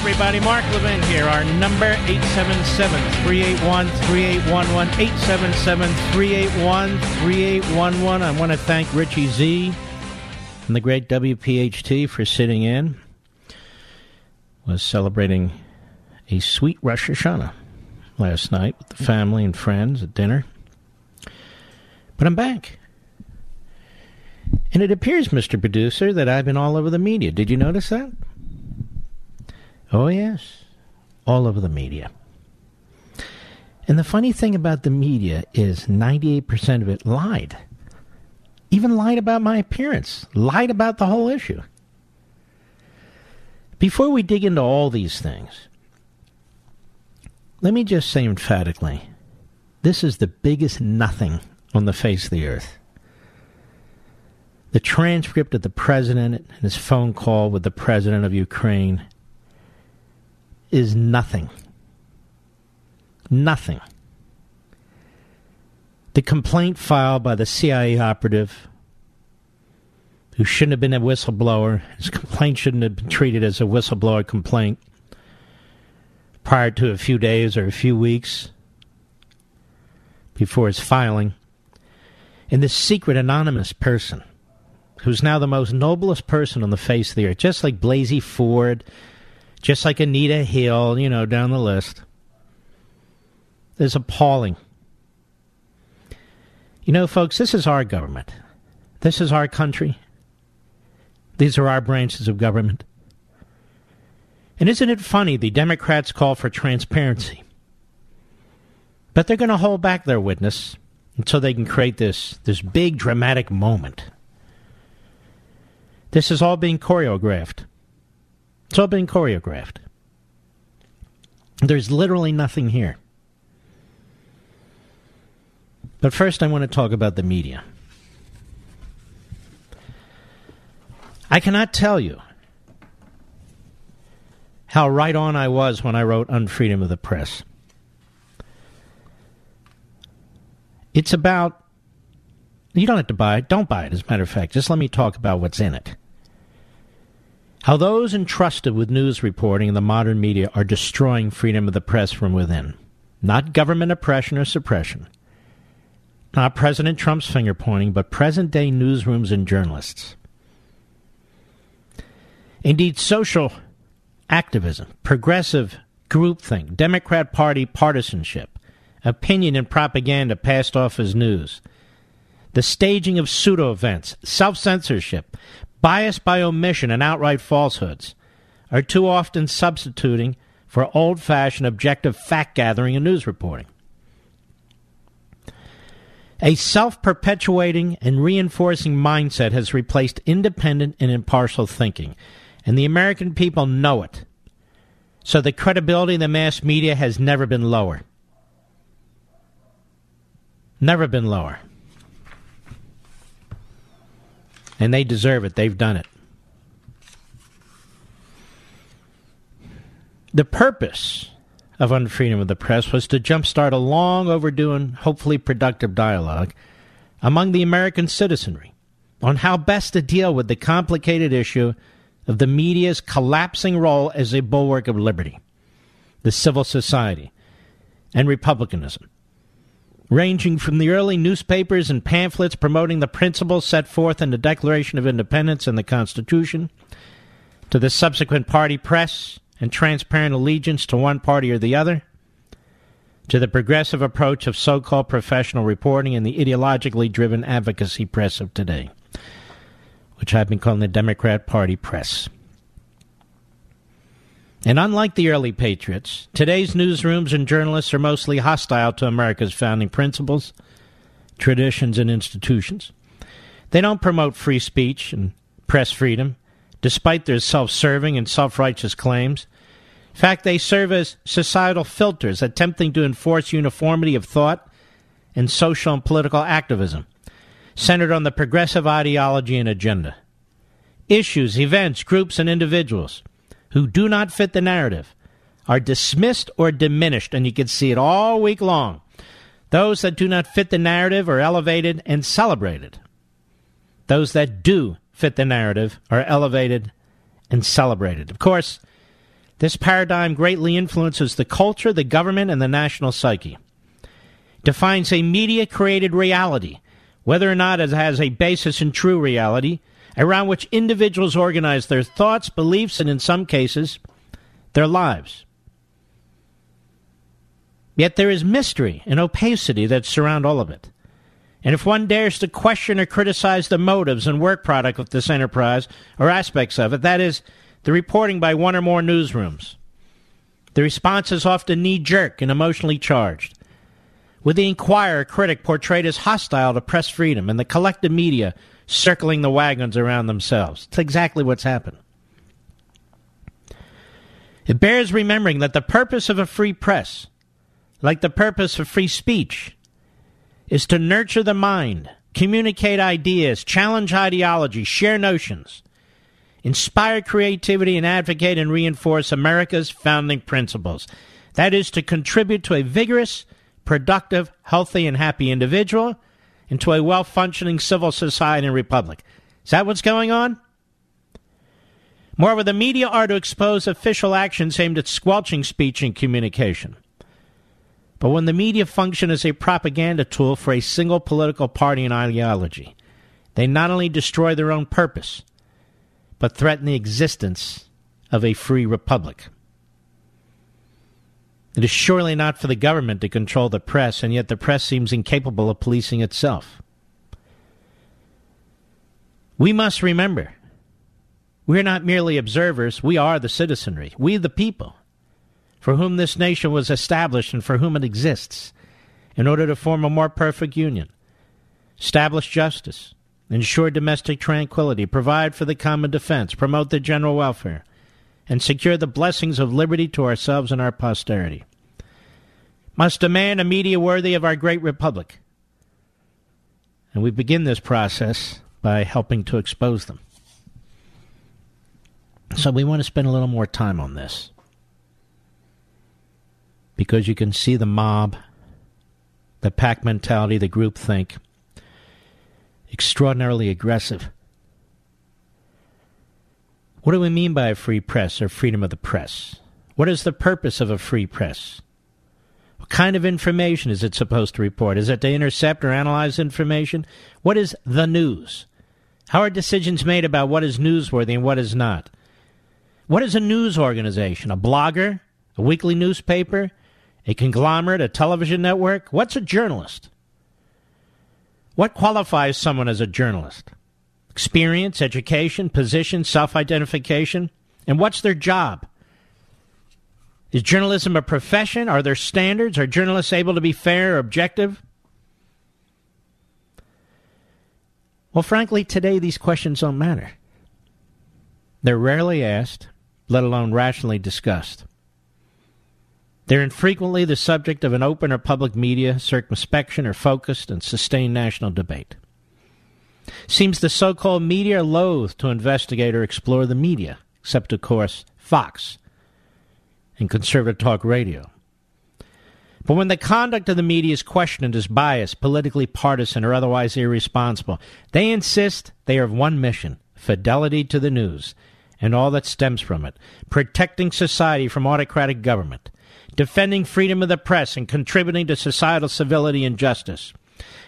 Everybody. Mark Levin here. Our number, 877-381-3811, 877-381-3811. I want to thank Richie Z and the great WPHT for sitting in. Was celebrating a sweet Rosh Hashanah last night with the family and friends at dinner. But I'm back. And it appears, Mr. Producer, that I've been all over the media. Did you notice that? Oh, yes. All over the media. And the funny thing about the media is 98% of it lied. Even lied about my appearance, lied about the whole issue. Before we dig into all these things, let me just say emphatically this is the biggest nothing on the face of the earth. The transcript of the president and his phone call with the president of Ukraine is nothing. Nothing. The complaint filed by the CIA operative, who shouldn't have been a whistleblower, his complaint shouldn't have been treated as a whistleblower complaint prior to a few days or a few weeks before his filing. And this secret anonymous person, who's now the most noblest person on the face of the earth, just like Blasey Ford just like Anita Hill, you know, down the list, is appalling. You know, folks, this is our government. This is our country. These are our branches of government. And isn't it funny the Democrats call for transparency? But they're going to hold back their witness until they can create this, this big dramatic moment. This is all being choreographed. It's all been choreographed. There's literally nothing here. But first, I want to talk about the media. I cannot tell you how right on I was when I wrote Unfreedom of the Press. It's about. You don't have to buy it. Don't buy it, as a matter of fact. Just let me talk about what's in it. How those entrusted with news reporting in the modern media are destroying freedom of the press from within. Not government oppression or suppression. Not President Trump's finger pointing, but present day newsrooms and journalists. Indeed, social activism, progressive groupthink, Democrat Party partisanship, opinion and propaganda passed off as news, the staging of pseudo events, self censorship, bias by omission, and outright falsehoods are too often substituting for old fashioned objective fact gathering and news reporting. A self perpetuating and reinforcing mindset has replaced independent and impartial thinking, and the American people know it. So the credibility of the mass media has never been lower. Never been lower. And they deserve it. They've done it. The purpose of Unfreedom of the Press was to jumpstart a long overdue and hopefully productive dialogue among the American citizenry on how best to deal with the complicated issue of the media's collapsing role as a bulwark of liberty, the civil society, and republicanism ranging from the early newspapers and pamphlets promoting the principles set forth in the Declaration of Independence and the Constitution, to the subsequent party press and transparent allegiance to one party or the other, to the progressive approach of so called professional reporting and the ideologically driven advocacy press of today, which I've been calling the Democrat Party press. And unlike the early patriots, today's newsrooms and journalists are mostly hostile to America's founding principles, traditions, and institutions. They don't promote free speech and press freedom, despite their self serving and self righteous claims. In fact, they serve as societal filters attempting to enforce uniformity of thought and social and political activism centered on the progressive ideology and agenda. Issues, events, groups, and individuals who do not fit the narrative are dismissed or diminished, and you can see it all week long. Those that do not fit the narrative are elevated and celebrated. Those that do fit the narrative are elevated and celebrated. Of course, this paradigm greatly influences the culture, the government, and the national psyche. Defines a media created reality, whether or not it has a basis in true reality, around which individuals organize their thoughts, beliefs, and in some cases, their lives. Yet there is mystery and opacity that surround all of it. And if one dares to question or criticize the motives and work product of this enterprise or aspects of it, that is, the reporting by one or more newsrooms, the response is often knee jerk and emotionally charged. With the Inquirer critic portrayed as hostile to press freedom and the collective media circling the wagons around themselves. It's exactly what's happened. It bears remembering that the purpose of a free press, like the purpose of free speech, is to nurture the mind, communicate ideas, challenge ideology, share notions, inspire creativity, and advocate and reinforce America's founding principles. That is to contribute to a vigorous, productive, healthy, and happy individual into a well functioning civil society and republic. Is that what's going on? Moreover, the media are to expose official actions aimed at squelching speech and communication. But when the media function as a propaganda tool for a single political party and ideology, they not only destroy their own purpose, but threaten the existence of a free republic. It is surely not for the government to control the press, and yet the press seems incapable of policing itself. We must remember we're not merely observers, we are the citizenry, we the people, for whom this nation was established and for whom it exists, in order to form a more perfect union, establish justice, ensure domestic tranquility, provide for the common defense, promote the general welfare, and secure the blessings of liberty to ourselves and our posterity. Must demand a media worthy of our great republic. And we begin this process by helping to expose them. So we want to spend a little more time on this. Because you can see the mob, the pack mentality, the group think, extraordinarily aggressive what do we mean by a free press or freedom of the press? What is the purpose of a free press? What kind of information is it supposed to report? Is it to intercept or analyze information? What is the news? How are decisions made about what is newsworthy and what is not? What is a news organization? A blogger? A weekly newspaper? A conglomerate? A television network? What's a journalist? What qualifies someone as a journalist? Experience, education, position, self identification, and what's their job? Is journalism a profession? Are there standards? Are journalists able to be fair or objective? Well, frankly, today these questions don't matter. They're rarely asked, let alone rationally discussed. They're infrequently the subject of an open or public media circumspection or focused and sustained national debate. Seems the so called media are loath to investigate or explore the media, except, of course, Fox and conservative talk radio. But when the conduct of the media is questioned as biased, politically partisan, or otherwise irresponsible, they insist they are of one mission fidelity to the news and all that stems from it, protecting society from autocratic government, defending freedom of the press, and contributing to societal civility and justice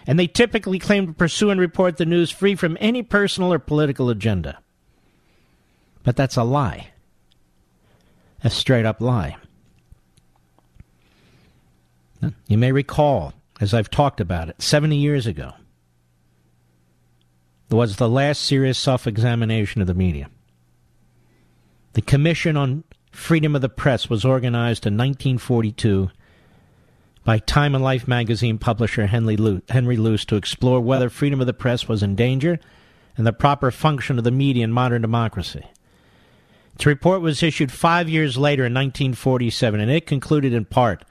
and they typically claim to pursue and report the news free from any personal or political agenda. But that's a lie. A straight up lie. You may recall, as I've talked about it, 70 years ago, was the last serious self examination of the media. The Commission on Freedom of the Press was organized in 1942 by Time and Life magazine publisher Henry Luce to explore whether freedom of the press was in danger and the proper function of the media in modern democracy. Its report was issued five years later in 1947, and it concluded in part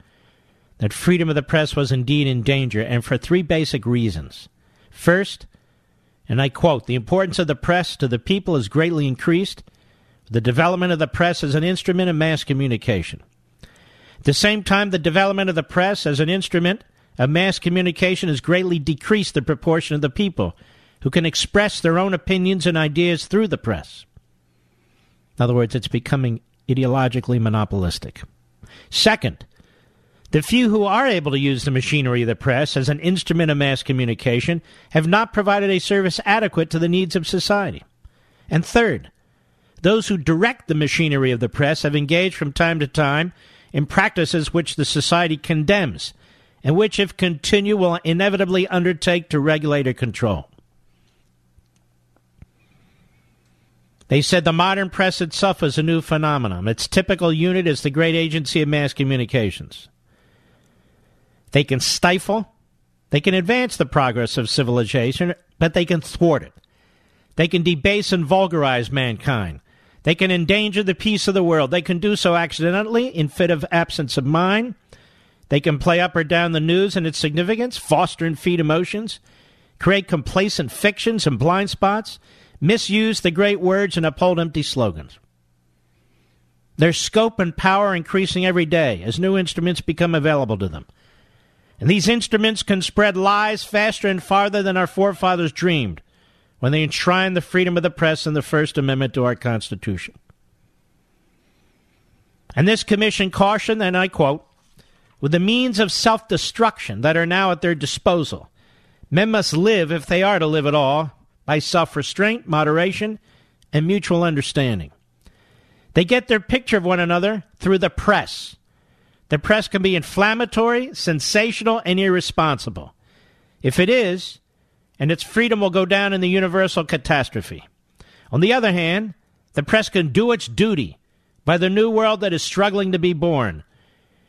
that freedom of the press was indeed in danger, and for three basic reasons. First, and I quote, the importance of the press to the people is greatly increased. The development of the press as an instrument of mass communication. At the same time, the development of the press as an instrument of mass communication has greatly decreased the proportion of the people who can express their own opinions and ideas through the press. In other words, it's becoming ideologically monopolistic. Second, the few who are able to use the machinery of the press as an instrument of mass communication have not provided a service adequate to the needs of society. And third, those who direct the machinery of the press have engaged from time to time in practices which the society condemns and which, if continue, will inevitably undertake to regulate or control. They said the modern press itself is a new phenomenon. Its typical unit is the great agency of mass communications. They can stifle, they can advance the progress of civilization, but they can thwart it. They can debase and vulgarize mankind. They can endanger the peace of the world. They can do so accidentally, in fit of absence of mind. They can play up or down the news and its significance, foster and feed emotions, create complacent fictions and blind spots, misuse the great words and uphold empty slogans. Their scope and power increasing every day as new instruments become available to them. And these instruments can spread lies faster and farther than our forefathers dreamed when they enshrined the freedom of the press in the First Amendment to our Constitution. And this commission cautioned, and I quote, with the means of self destruction that are now at their disposal, men must live, if they are to live at all, by self restraint, moderation, and mutual understanding. They get their picture of one another through the press. The press can be inflammatory, sensational, and irresponsible. If it is, and its freedom will go down in the universal catastrophe. On the other hand, the press can do its duty by the new world that is struggling to be born.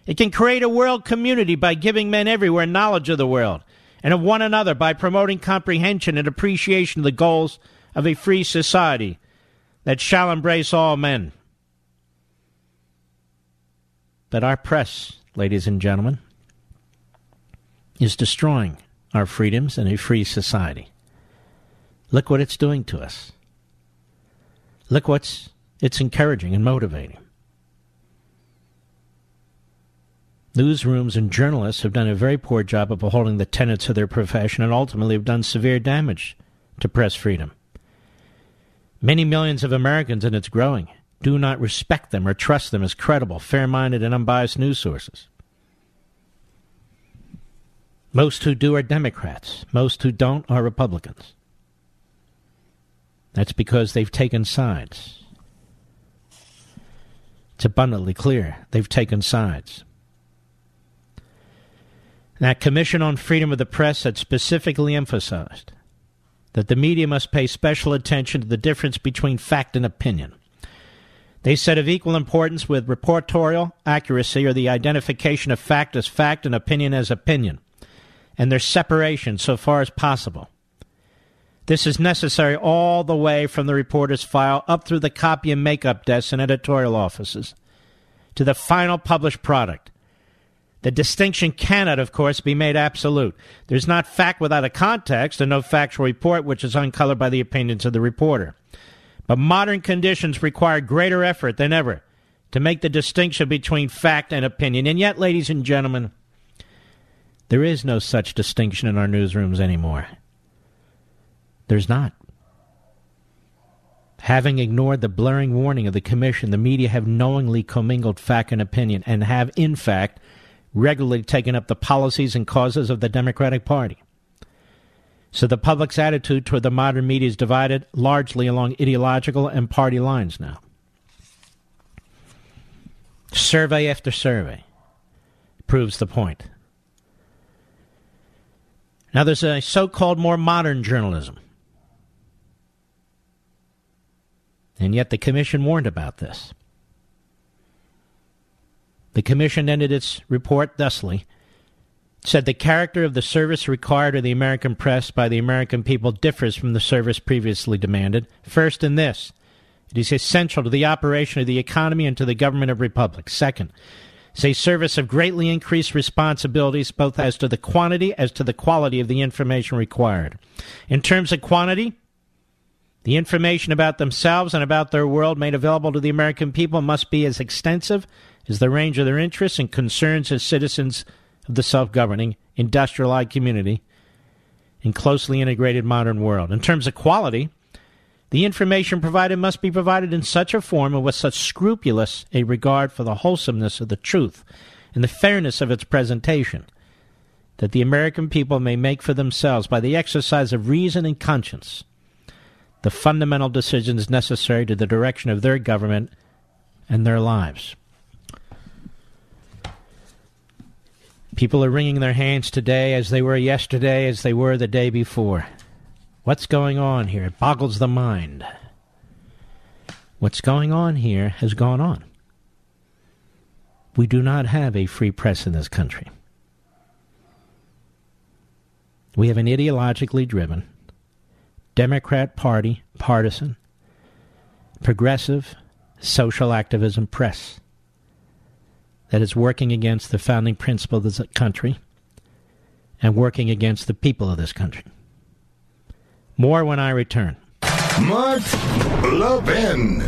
It can create a world community by giving men everywhere knowledge of the world and of one another by promoting comprehension and appreciation of the goals of a free society that shall embrace all men. But our press, ladies and gentlemen, is destroying our freedoms in a free society. Look what it's doing to us. Look what's it's encouraging and motivating. Newsrooms and journalists have done a very poor job of upholding the tenets of their profession and ultimately have done severe damage to press freedom. Many millions of Americans, and it's growing, do not respect them or trust them as credible, fair minded, and unbiased news sources. Most who do are Democrats. Most who don't are Republicans. That's because they've taken sides. It's abundantly clear they've taken sides. That Commission on Freedom of the Press had specifically emphasized that the media must pay special attention to the difference between fact and opinion. They said of equal importance with reportorial accuracy or the identification of fact as fact and opinion as opinion, and their separation so far as possible. This is necessary all the way from the reporter's file up through the copy and makeup desks and editorial offices to the final published product the distinction cannot, of course, be made absolute. There's not fact without a context and no factual report which is uncolored by the opinions of the reporter. But modern conditions require greater effort than ever to make the distinction between fact and opinion. And yet, ladies and gentlemen, there is no such distinction in our newsrooms anymore. There's not. Having ignored the blurring warning of the Commission, the media have knowingly commingled fact and opinion and have, in fact, regularly taken up the policies and causes of the Democratic Party. So the public's attitude toward the modern media is divided largely along ideological and party lines now. Survey after survey proves the point. Now, there's a so called more modern journalism. And yet the Commission warned about this. The Commission ended its report thusly said the character of the service required of the American press by the American people differs from the service previously demanded. First, in this, it is essential to the operation of the economy and to the government of republics. Second, it's a service of greatly increased responsibilities both as to the quantity as to the quality of the information required. In terms of quantity, the information about themselves and about their world made available to the American people must be as extensive as the range of their interests and concerns as citizens of the self governing, industrialized community in closely integrated modern world. In terms of quality, the information provided must be provided in such a form and with such scrupulous a regard for the wholesomeness of the truth and the fairness of its presentation that the American people may make for themselves, by the exercise of reason and conscience, the fundamental decisions necessary to the direction of their government and their lives. People are wringing their hands today as they were yesterday, as they were the day before. What's going on here? It boggles the mind. What's going on here has gone on. We do not have a free press in this country. We have an ideologically driven, Democrat Party, partisan, progressive, social activism press that is working against the founding principle of this country and working against the people of this country. More when I return. Mark Levin.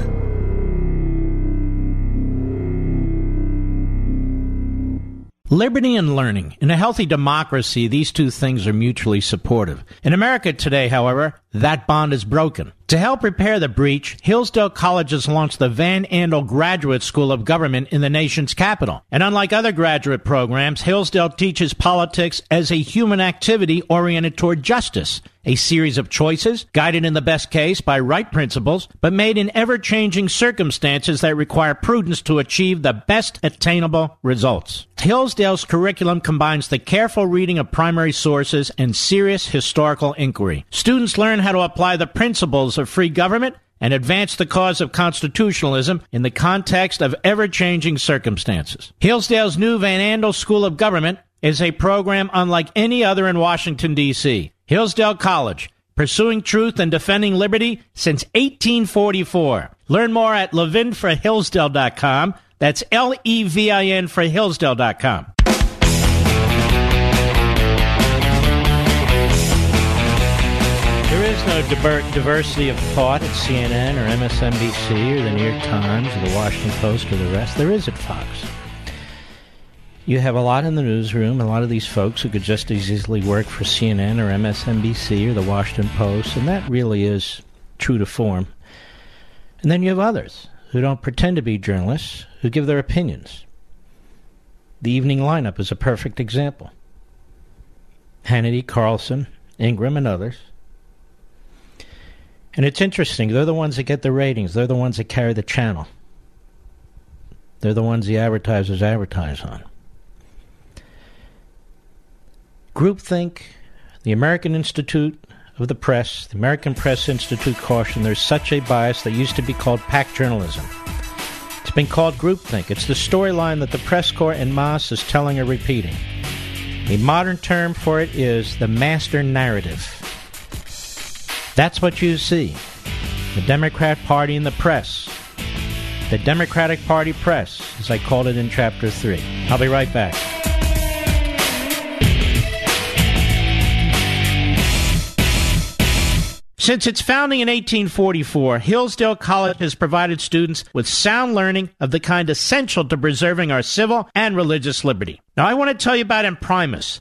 Liberty and learning. In a healthy democracy, these two things are mutually supportive. In America today, however, that bond is broken. To help repair the breach, Hillsdale College has launched the Van Andel Graduate School of Government in the nation's capital. And unlike other graduate programs, Hillsdale teaches politics as a human activity oriented toward justice. A series of choices, guided in the best case by right principles, but made in ever changing circumstances that require prudence to achieve the best attainable results. Hillsdale's curriculum combines the careful reading of primary sources and serious historical inquiry. Students learn how to apply the principles of free government and advance the cause of constitutionalism in the context of ever changing circumstances. Hillsdale's new Van Andel School of Government is a program unlike any other in Washington, D.C. Hillsdale College, pursuing truth and defending liberty since 1844. Learn more at levinforhillsdale.com. That's L E V I N for Hillsdale.com. is no diver- diversity of thought at CNN or MSNBC or the New York Times or the Washington Post or the rest. There is at Fox. You have a lot in the newsroom, a lot of these folks who could just as easily work for CNN or MSNBC or the Washington Post, and that really is true to form. And then you have others who don't pretend to be journalists, who give their opinions. The evening lineup is a perfect example. Hannity, Carlson, Ingraham, and others. And it's interesting, they're the ones that get the ratings, they're the ones that carry the channel. They're the ones the advertisers advertise on. Groupthink, the American Institute of the Press, the American Press Institute caution there's such a bias that used to be called pack journalism. It's been called groupthink. It's the storyline that the press corps en masse is telling or repeating. A modern term for it is the master narrative. That's what you see. The Democrat Party and the press. The Democratic Party press, as I called it in Chapter 3. I'll be right back. Since its founding in 1844, Hillsdale College has provided students with sound learning of the kind essential to preserving our civil and religious liberty. Now, I want to tell you about Imprimis,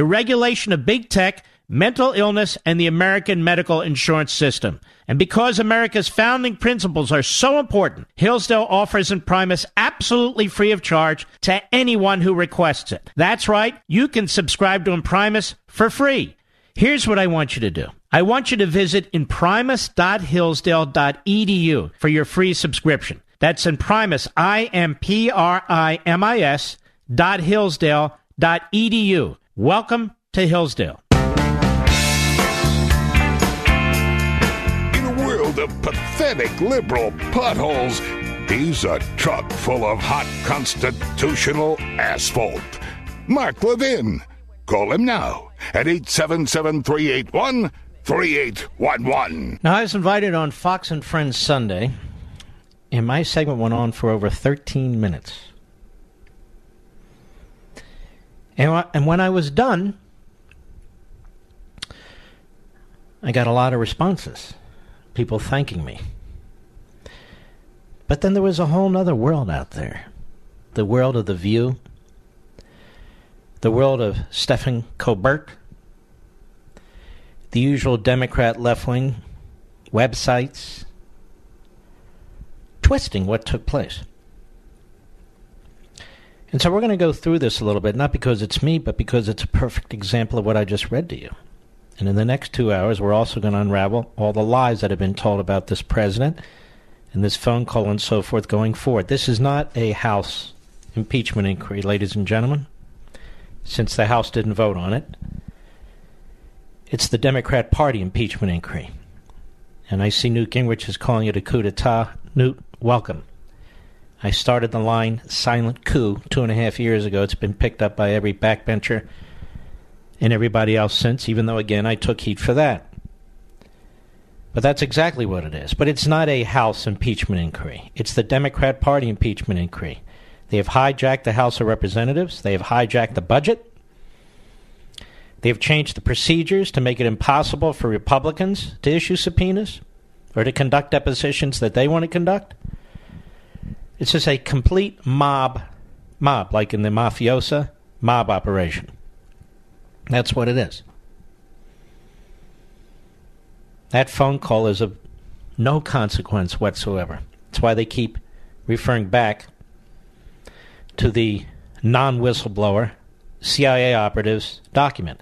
the regulation of big tech, mental illness, and the American medical insurance system. And because America's founding principles are so important, Hillsdale offers Imprimis absolutely free of charge to anyone who requests it. That's right, you can subscribe to Imprimis for free. Here's what I want you to do. I want you to visit imprimis.hillsdale.edu for your free subscription. That's Imprimis, I-M-P-R-I-M-I-S dot Hillsdale dot edu. Welcome to Hillsdale. In a world of pathetic liberal potholes, he's a truck full of hot constitutional asphalt. Mark Levin. Call him now at 877 381 3811. Now, I was invited on Fox and Friends Sunday, and my segment went on for over 13 minutes. And, and when I was done, I got a lot of responses. People thanking me. But then there was a whole nother world out there. The world of The View. The world of Stephen Colbert. The usual Democrat left wing websites. Twisting what took place. And so we're going to go through this a little bit, not because it's me, but because it's a perfect example of what I just read to you. And in the next two hours, we're also going to unravel all the lies that have been told about this president and this phone call and so forth going forward. This is not a House impeachment inquiry, ladies and gentlemen, since the House didn't vote on it. It's the Democrat Party impeachment inquiry. And I see Newt Gingrich is calling it a coup d'etat. Newt, welcome. I started the line silent coup two and a half years ago. It's been picked up by every backbencher and everybody else since, even though, again, I took heat for that. But that's exactly what it is. But it's not a House impeachment inquiry, it's the Democrat Party impeachment inquiry. They have hijacked the House of Representatives, they have hijacked the budget. They have changed the procedures to make it impossible for Republicans to issue subpoenas or to conduct depositions that they want to conduct. It's just a complete mob, mob, like in the mafiosa, mob operation. That's what it is. That phone call is of no consequence whatsoever. That's why they keep referring back to the non whistleblower CIA operatives document.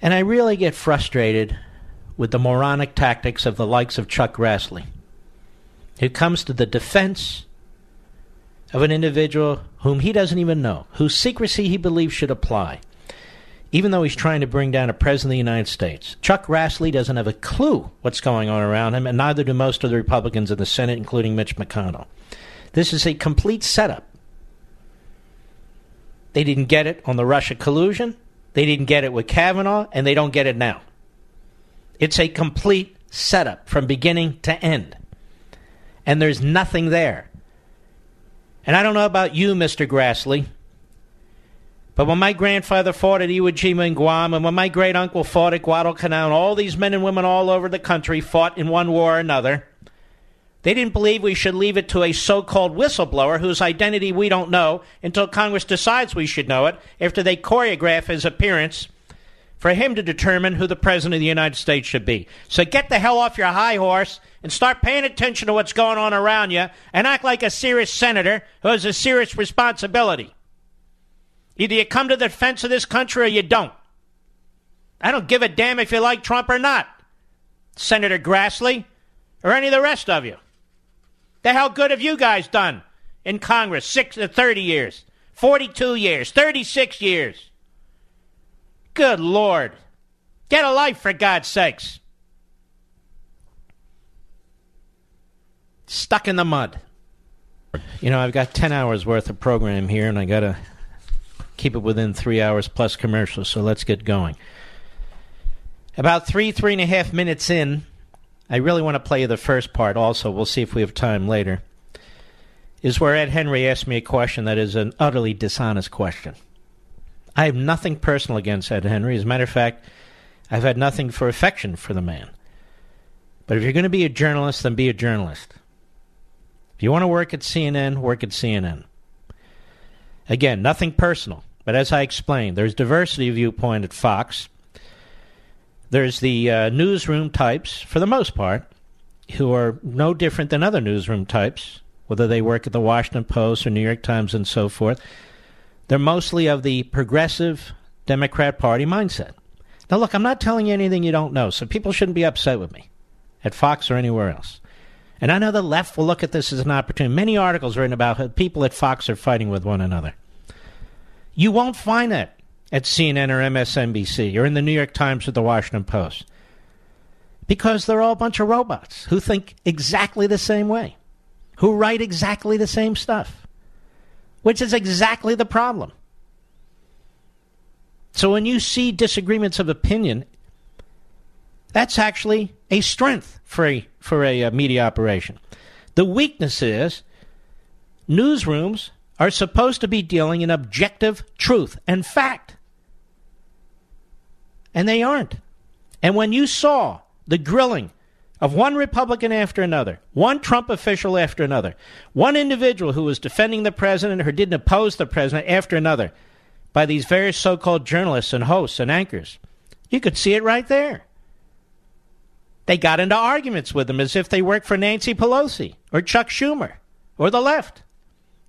And I really get frustrated with the moronic tactics of the likes of Chuck Grassley, who comes to the defense of an individual whom he doesn't even know, whose secrecy he believes should apply, even though he's trying to bring down a president of the United States. Chuck Grassley doesn't have a clue what's going on around him, and neither do most of the Republicans in the Senate, including Mitch McConnell. This is a complete setup. They didn't get it on the Russia collusion. They didn't get it with Kavanaugh, and they don't get it now. It's a complete setup from beginning to end. And there's nothing there. And I don't know about you, Mr. Grassley, but when my grandfather fought at Iwo Jima and Guam, and when my great uncle fought at Guadalcanal, and all these men and women all over the country fought in one war or another, they didn't believe we should leave it to a so called whistleblower whose identity we don't know until Congress decides we should know it after they choreograph his appearance for him to determine who the President of the United States should be. So get the hell off your high horse and start paying attention to what's going on around you and act like a serious senator who has a serious responsibility. Either you come to the defense of this country or you don't. I don't give a damn if you like Trump or not, Senator Grassley, or any of the rest of you. The hell good have you guys done in Congress? Six to 30 years, 42 years, 36 years. Good Lord. Get a life, for God's sakes. Stuck in the mud. You know, I've got 10 hours worth of program here, and I got to keep it within three hours plus commercials, so let's get going. About three, three and a half minutes in, I really want to play the first part also. We'll see if we have time later. Is where Ed Henry asked me a question that is an utterly dishonest question. I have nothing personal against Ed Henry. As a matter of fact, I've had nothing for affection for the man. But if you're going to be a journalist, then be a journalist. If you want to work at CNN, work at CNN. Again, nothing personal. But as I explained, there's diversity of viewpoint at Fox. There's the uh, newsroom types, for the most part, who are no different than other newsroom types, whether they work at the Washington Post or New York Times and so forth. They're mostly of the progressive Democrat Party mindset. Now, look, I'm not telling you anything you don't know, so people shouldn't be upset with me at Fox or anywhere else. And I know the left will look at this as an opportunity. Many articles written about how people at Fox are fighting with one another. You won't find that at CNN or MSNBC or in the New York Times or the Washington Post because they're all a bunch of robots who think exactly the same way, who write exactly the same stuff, which is exactly the problem. So when you see disagreements of opinion, that's actually a strength for a, for a, uh, media operation. The weakness is newsrooms are supposed to be dealing in objective truth and fact. And they aren't. And when you saw the grilling of one Republican after another, one Trump official after another, one individual who was defending the president or didn't oppose the president after another by these various so called journalists and hosts and anchors, you could see it right there. They got into arguments with them as if they worked for Nancy Pelosi or Chuck Schumer or the left,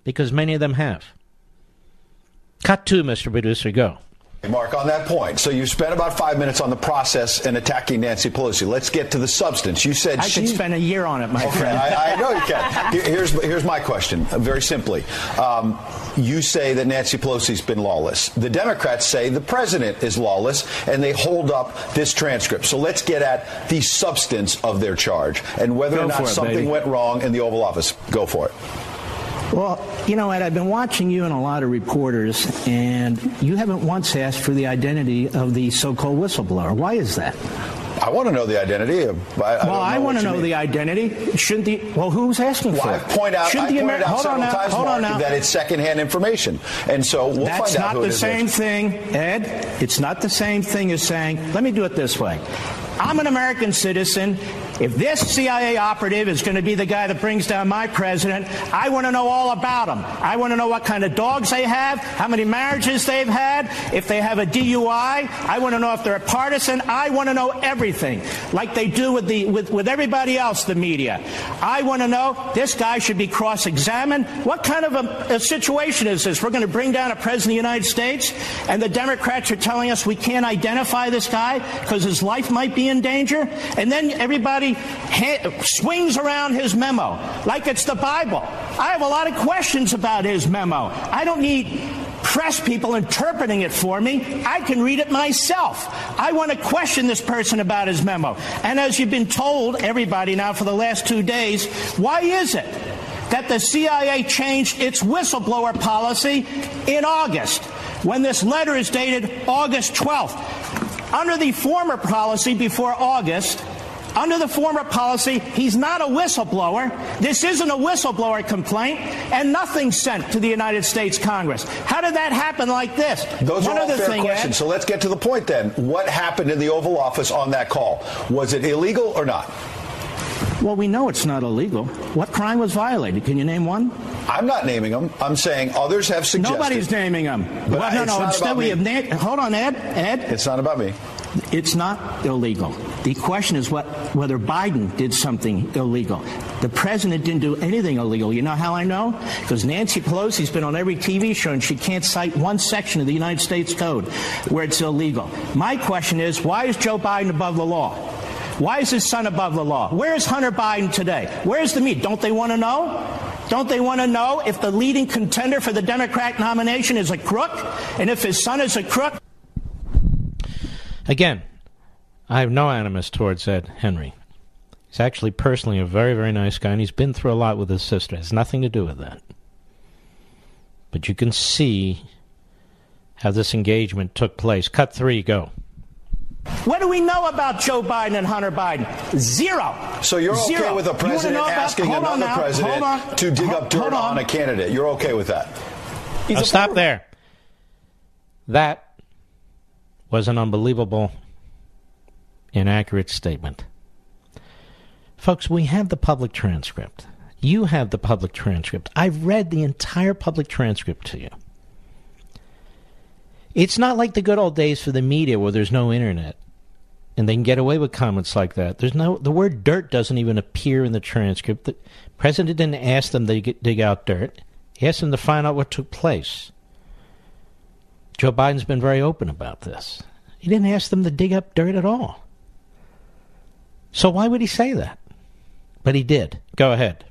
because many of them have. Cut two, Mr. Producer, go. Mark, on that point, so you spent about five minutes on the process and attacking Nancy Pelosi. Let's get to the substance. You said I she... could spend a year on it, my okay, friend. I, I, know you can. Here's here's my question, uh, very simply. Um, you say that Nancy Pelosi's been lawless. The Democrats say the president is lawless, and they hold up this transcript. So let's get at the substance of their charge and whether Go or not something went wrong in the Oval Office. Go for it. Well, you know, Ed, I've been watching you and a lot of reporters, and you haven't once asked for the identity of the so-called whistleblower. Why is that? I want to know the identity. Of, I, I well, I, want to know mean. the identity. Shouldn't the well, who's asking Well, for I've it? point out, Shouldn't I the Ameri- hold on now, times, hold on Mark, now. that it's secondhand information, and so we'll That's find out not who the it is same next. thing, Ed. It's not the same thing as saying, let me do it this way. I'm an American citizen. If this CIA operative is going to be the guy that brings down my president, I want to know all about him. I want to know what kind of dogs they have, how many marriages they've had, if they have a DUI. I want to know if they're a partisan. I want to know everything, like they do with the with, with everybody else, the media. I want to know this guy should be cross-examined. What kind of a, a situation is this? We're going to bring down a president of the United States, and the Democrats are telling us we can't identify this guy because his life might be in danger, and then everybody ha- swings around his memo like it's the Bible. I have a lot of questions about his memo. I don't need press people interpreting it for me. I can read it myself. I want to question this person about his memo. And as you've been told, everybody now for the last two days, why is it that the CIA changed its whistleblower policy in August when this letter is dated August 12th? Under the former policy before August, under the former policy, he's not a whistleblower. This isn't a whistleblower complaint, and nothing sent to the United States Congress. How did that happen like this? Those One are all fair thing, questions. Ed, So let's get to the point then. What happened in the Oval Office on that call? Was it illegal or not? Well, we know it's not illegal. What crime was violated? Can you name one? I'm not naming them. I'm saying others have suggested. Nobody's naming them. But well, no, it's no. not Instead, about we me. have hold on, Ed. Ed, It's not about me. It's not illegal. The question is what, whether Biden did something illegal. The president didn't do anything illegal. You know how I know? Because Nancy Pelosi's been on every TV show and she can't cite one section of the United States Code where it's illegal. My question is why is Joe Biden above the law? Why is his son above the law? Where is Hunter Biden today? Where's the meat? Don't they want to know? Don't they want to know if the leading contender for the Democrat nomination is a crook? And if his son is a crook? Again, I have no animus towards Ed Henry. He's actually personally a very, very nice guy, and he's been through a lot with his sister. It has nothing to do with that. But you can see how this engagement took place. Cut three, go. What do we know about Joe Biden and Hunter Biden? Zero. So you're okay Zero. with a You wanna president about- asking another now, president on. to dig Ho- up dirt hold on. a candidate? You're okay with that? Now stop there. That was an unbelievable, inaccurate statement. Folks, we have the public transcript. You have the public transcript. I've read the entire public transcript to you. It's not like the good old days for the media where there's no internet and they can get away with comments like that. There's no the word dirt doesn't even appear in the transcript. The president didn't ask them to dig out dirt. He asked them to find out what took place. Joe Biden's been very open about this. He didn't ask them to dig up dirt at all. So why would he say that? But he did. Go ahead.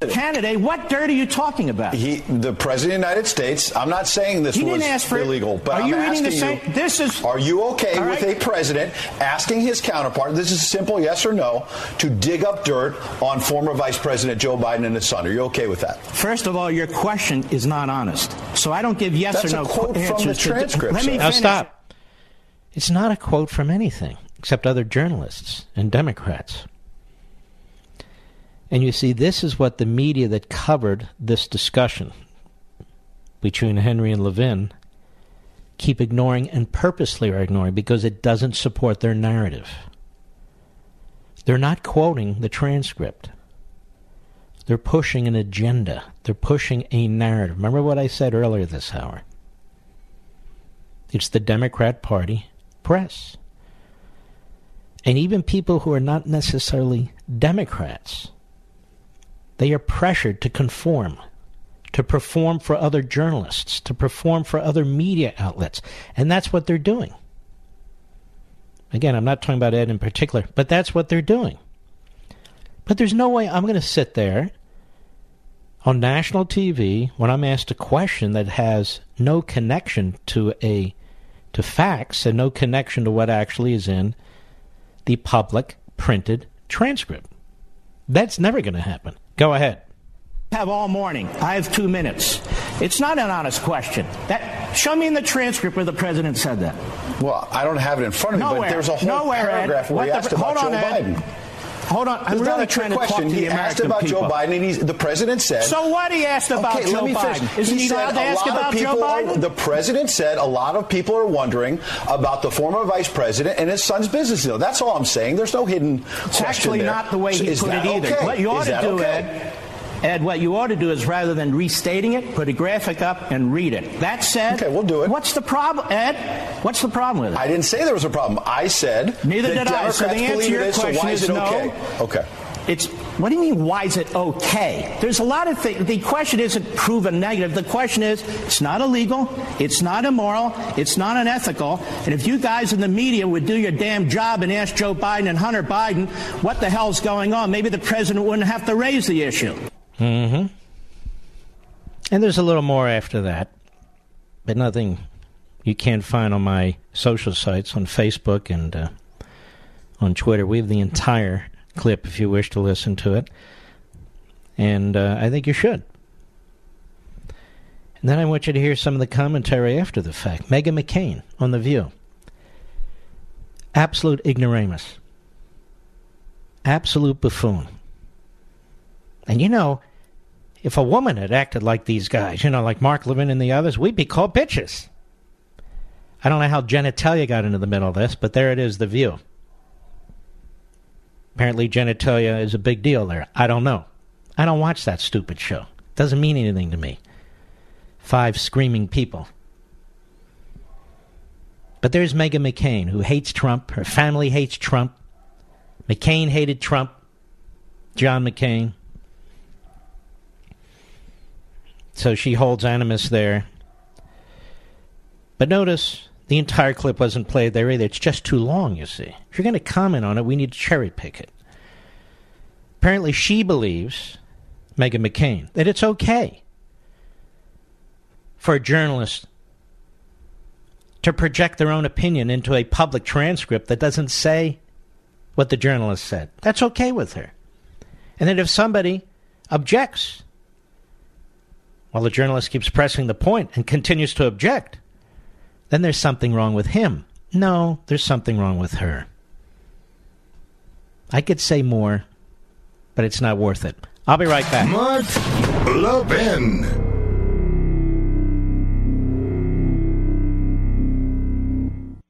Candidate, what dirt are you talking about? He, the president of the United States. I'm not saying this He was didn't ask for- illegal, but Are I'm you reading the same- you, this is- Are you okay All with a president asking his counterpart? This is a simple yes or no to dig up dirt on former Vice President Joe Biden and his son. Are you okay with that? First of all, your question is not honest. So I don't give yes That's or a no quote from the answers to- transcript, Let me. Now finish. stop. It's not a quote from anything except other journalists and Democrats. And you see, this is what the media that covered this discussion between Henry and Levin keep ignoring and purposely are ignoring because it doesn't support their narrative. They're not quoting the transcript. They're pushing an agenda. They're pushing a narrative. Remember what I said earlier this hour? It's the Democrat Party press. And even people who are not necessarily Democrats, they are pressured to conform, to perform for other journalists, to perform for other media outlets. And that's what they're doing. Again, I'm not talking about Ed in particular, but that's what they're doing. But there's no way I'm going to sit there on national TV when I'm asked a question that has no connection to a to facts and no connection to what actually is in the public printed transcript. That's never going to happen. Go ahead. have all morning. I have two minutes. It's not an honest question. That show me in the transcript where the president said that. Well, I don't have it in front of me, Nowhere. but there's a whole Nowhere, Ed. paragraph where What he the- asked about hold on, Joe Ed. Biden. Hold on, I'm really trying to talk question. to the He asked about people. Joe Biden, and he's, the president said. So what he asked about okay, Joe let me Biden? Isn't he said allowed to a ask lot of about Joe people are- Biden? the president said a lot of people are wondering about the former vice president and his son's business deal. That's all I'm saying. There's no hidden It's question actually there. not the way he Is put it either. okay? What you ought to do, okay? Ed, Ed, what you ought to do is rather than restating it, put a graphic up and read it. That said, Okay, we'll do it. What's the problem, Ed? What's the problem with it? I didn't say there was a problem. I said Neither did I. So the answer to your so question why is is it no. okay? Okay. It's what do you mean? Why is it okay? There's a lot of things. The question isn't proven negative. The question is, it's not illegal, it's not immoral, it's not unethical. And if you guys in the media would do your damn job and ask Joe Biden and Hunter Biden what the hell's going on, maybe the president wouldn't have to raise the issue. And there's a little more after that, but nothing you can't find on my social sites on Facebook and uh, on Twitter. We have the entire clip if you wish to listen to it, and uh, I think you should. And then I want you to hear some of the commentary after the fact. Meghan McCain on The View. Absolute ignoramus. Absolute buffoon. And you know, if a woman had acted like these guys, you know, like Mark Levin and the others, we'd be called bitches. I don't know how genitalia got into the middle of this, but there it is, the view. Apparently, genitalia is a big deal there. I don't know. I don't watch that stupid show. Doesn't mean anything to me. Five screaming people. But there's Meghan McCain, who hates Trump. Her family hates Trump. McCain hated Trump. John McCain. So she holds animus there. But notice the entire clip wasn't played there either. It's just too long, you see. If you're going to comment on it, we need to cherry pick it. Apparently, she believes, Meghan McCain, that it's okay for a journalist to project their own opinion into a public transcript that doesn't say what the journalist said. That's okay with her. And that if somebody objects, while the journalist keeps pressing the point and continues to object, then there's something wrong with him. No, there's something wrong with her. I could say more, but it's not worth it. I'll be right back. Mark Levin.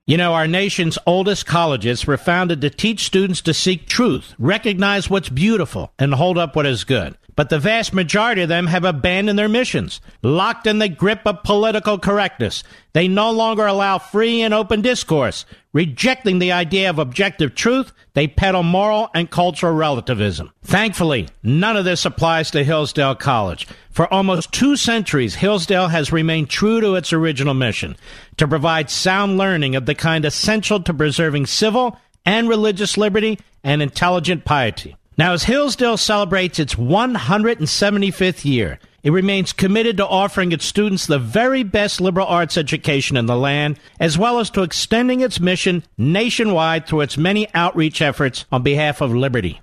You know, our nation's oldest colleges were founded to teach students to seek truth, recognize what's beautiful, and hold up what is good. But the vast majority of them have abandoned their missions, locked in the grip of political correctness. They no longer allow free and open discourse. Rejecting the idea of objective truth, they peddle moral and cultural relativism. Thankfully, none of this applies to Hillsdale College. For almost two centuries, Hillsdale has remained true to its original mission to provide sound learning of the kind essential to preserving civil and religious liberty and intelligent piety. Now, as Hillsdale celebrates its 175th year, it remains committed to offering its students the very best liberal arts education in the land, as well as to extending its mission nationwide through its many outreach efforts on behalf of liberty.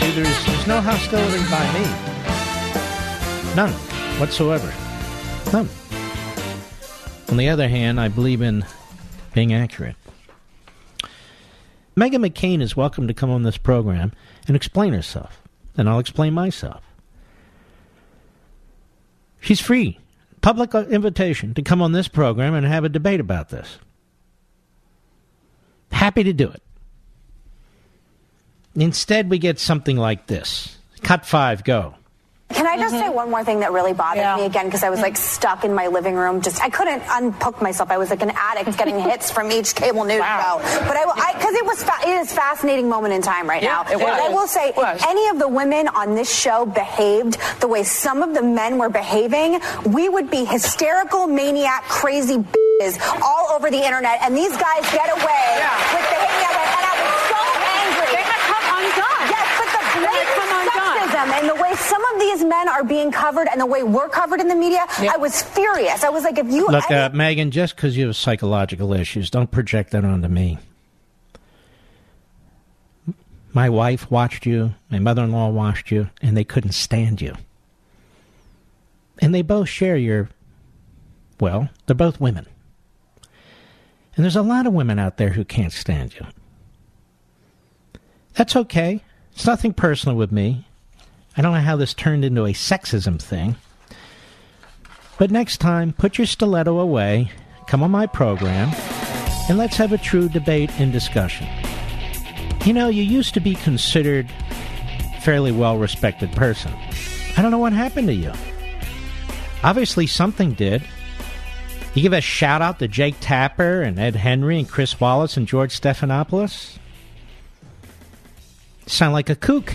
There's, there's no hostility by me. None whatsoever. None. On the other hand, I believe in being accurate. Meghan McCain is welcome to come on this program and explain herself, and I'll explain myself. She's free, public invitation to come on this program and have a debate about this. Happy to do it. Instead, we get something like this. Cut five, go. Can I just mm-hmm. say one more thing that really bothered yeah. me again? Because I was like stuck in my living room. Just I couldn't unhook myself. I was like an addict getting hits from each cable news wow. show. But I, because it was, fa- it is fascinating moment in time right yeah, now. But I will say, if any of the women on this show behaved the way some of the men were behaving, we would be hysterical, maniac, crazy bitches all over the internet. And these guys get away yeah. with behaving that way. And I was so angry. They had come undone. Yes, but the blatant sexism and the way some of these men are being covered and the way we're covered in the media, I was furious. I was like, if you look, uh, Meghan, just because you have psychological issues, don't project that onto me. My wife watched you, my mother in law watched you, and they couldn't stand you. And they both share your, well, they're both women. And there's a lot of women out there who can't stand you. That's okay. It's nothing personal with me. I don't know how this turned into a sexism thing. But next time, put your stiletto away, come on my program, and let's have a true debate and discussion. You know, you used to be considered a fairly well respected person. I don't know what happened to you. Obviously, something did. You give a shout out to Jake Tapper and Ed Henry and Chris Wallace and George Stephanopoulos? Sound like a kook.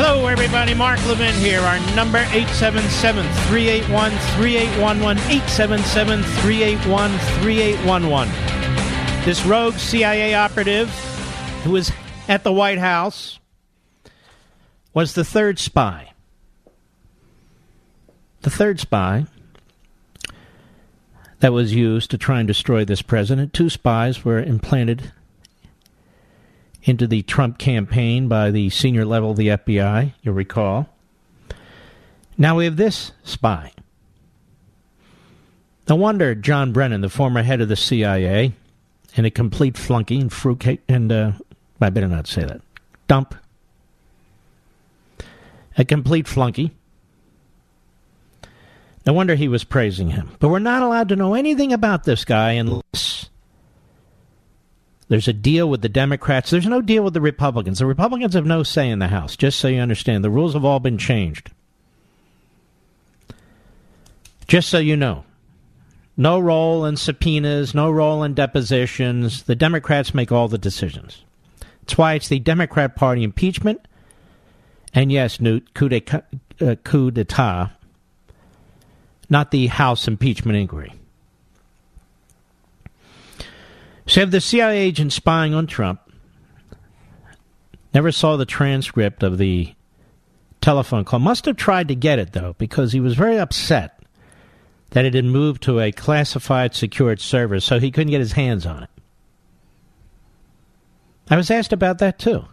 Hello, everybody. Mark Levin here. Our number 877-381-3811, 877-381-3811. This rogue CIA operative who was at the White House was the third spy. The third spy that was used to try and destroy this president. Two spies were implanted into the Trump campaign by the senior level of the FBI, you'll recall. Now we have this spy. No wonder John Brennan, the former head of the CIA, and a complete flunky and fruitcake, and uh, I better not say that. Dump. A complete flunky. No wonder he was praising him. But we're not allowed to know anything about this guy unless There's a deal with the Democrats. There's no deal with the Republicans. The Republicans have no say in the House, just so you understand. The rules have all been changed. Just so you know. No role in subpoenas, no role in depositions. The Democrats make all the decisions. That's why it's the Democrat Party impeachment. And yes, Newt, coup d'etat, uh, coup d'etat not the House impeachment inquiry. So, have the CIA agent spying on Trump never saw the transcript of the telephone call. Must have tried to get it, though, because he was very upset that it had moved to a classified secured server, so he couldn't get his hands on it. I was asked about that, too.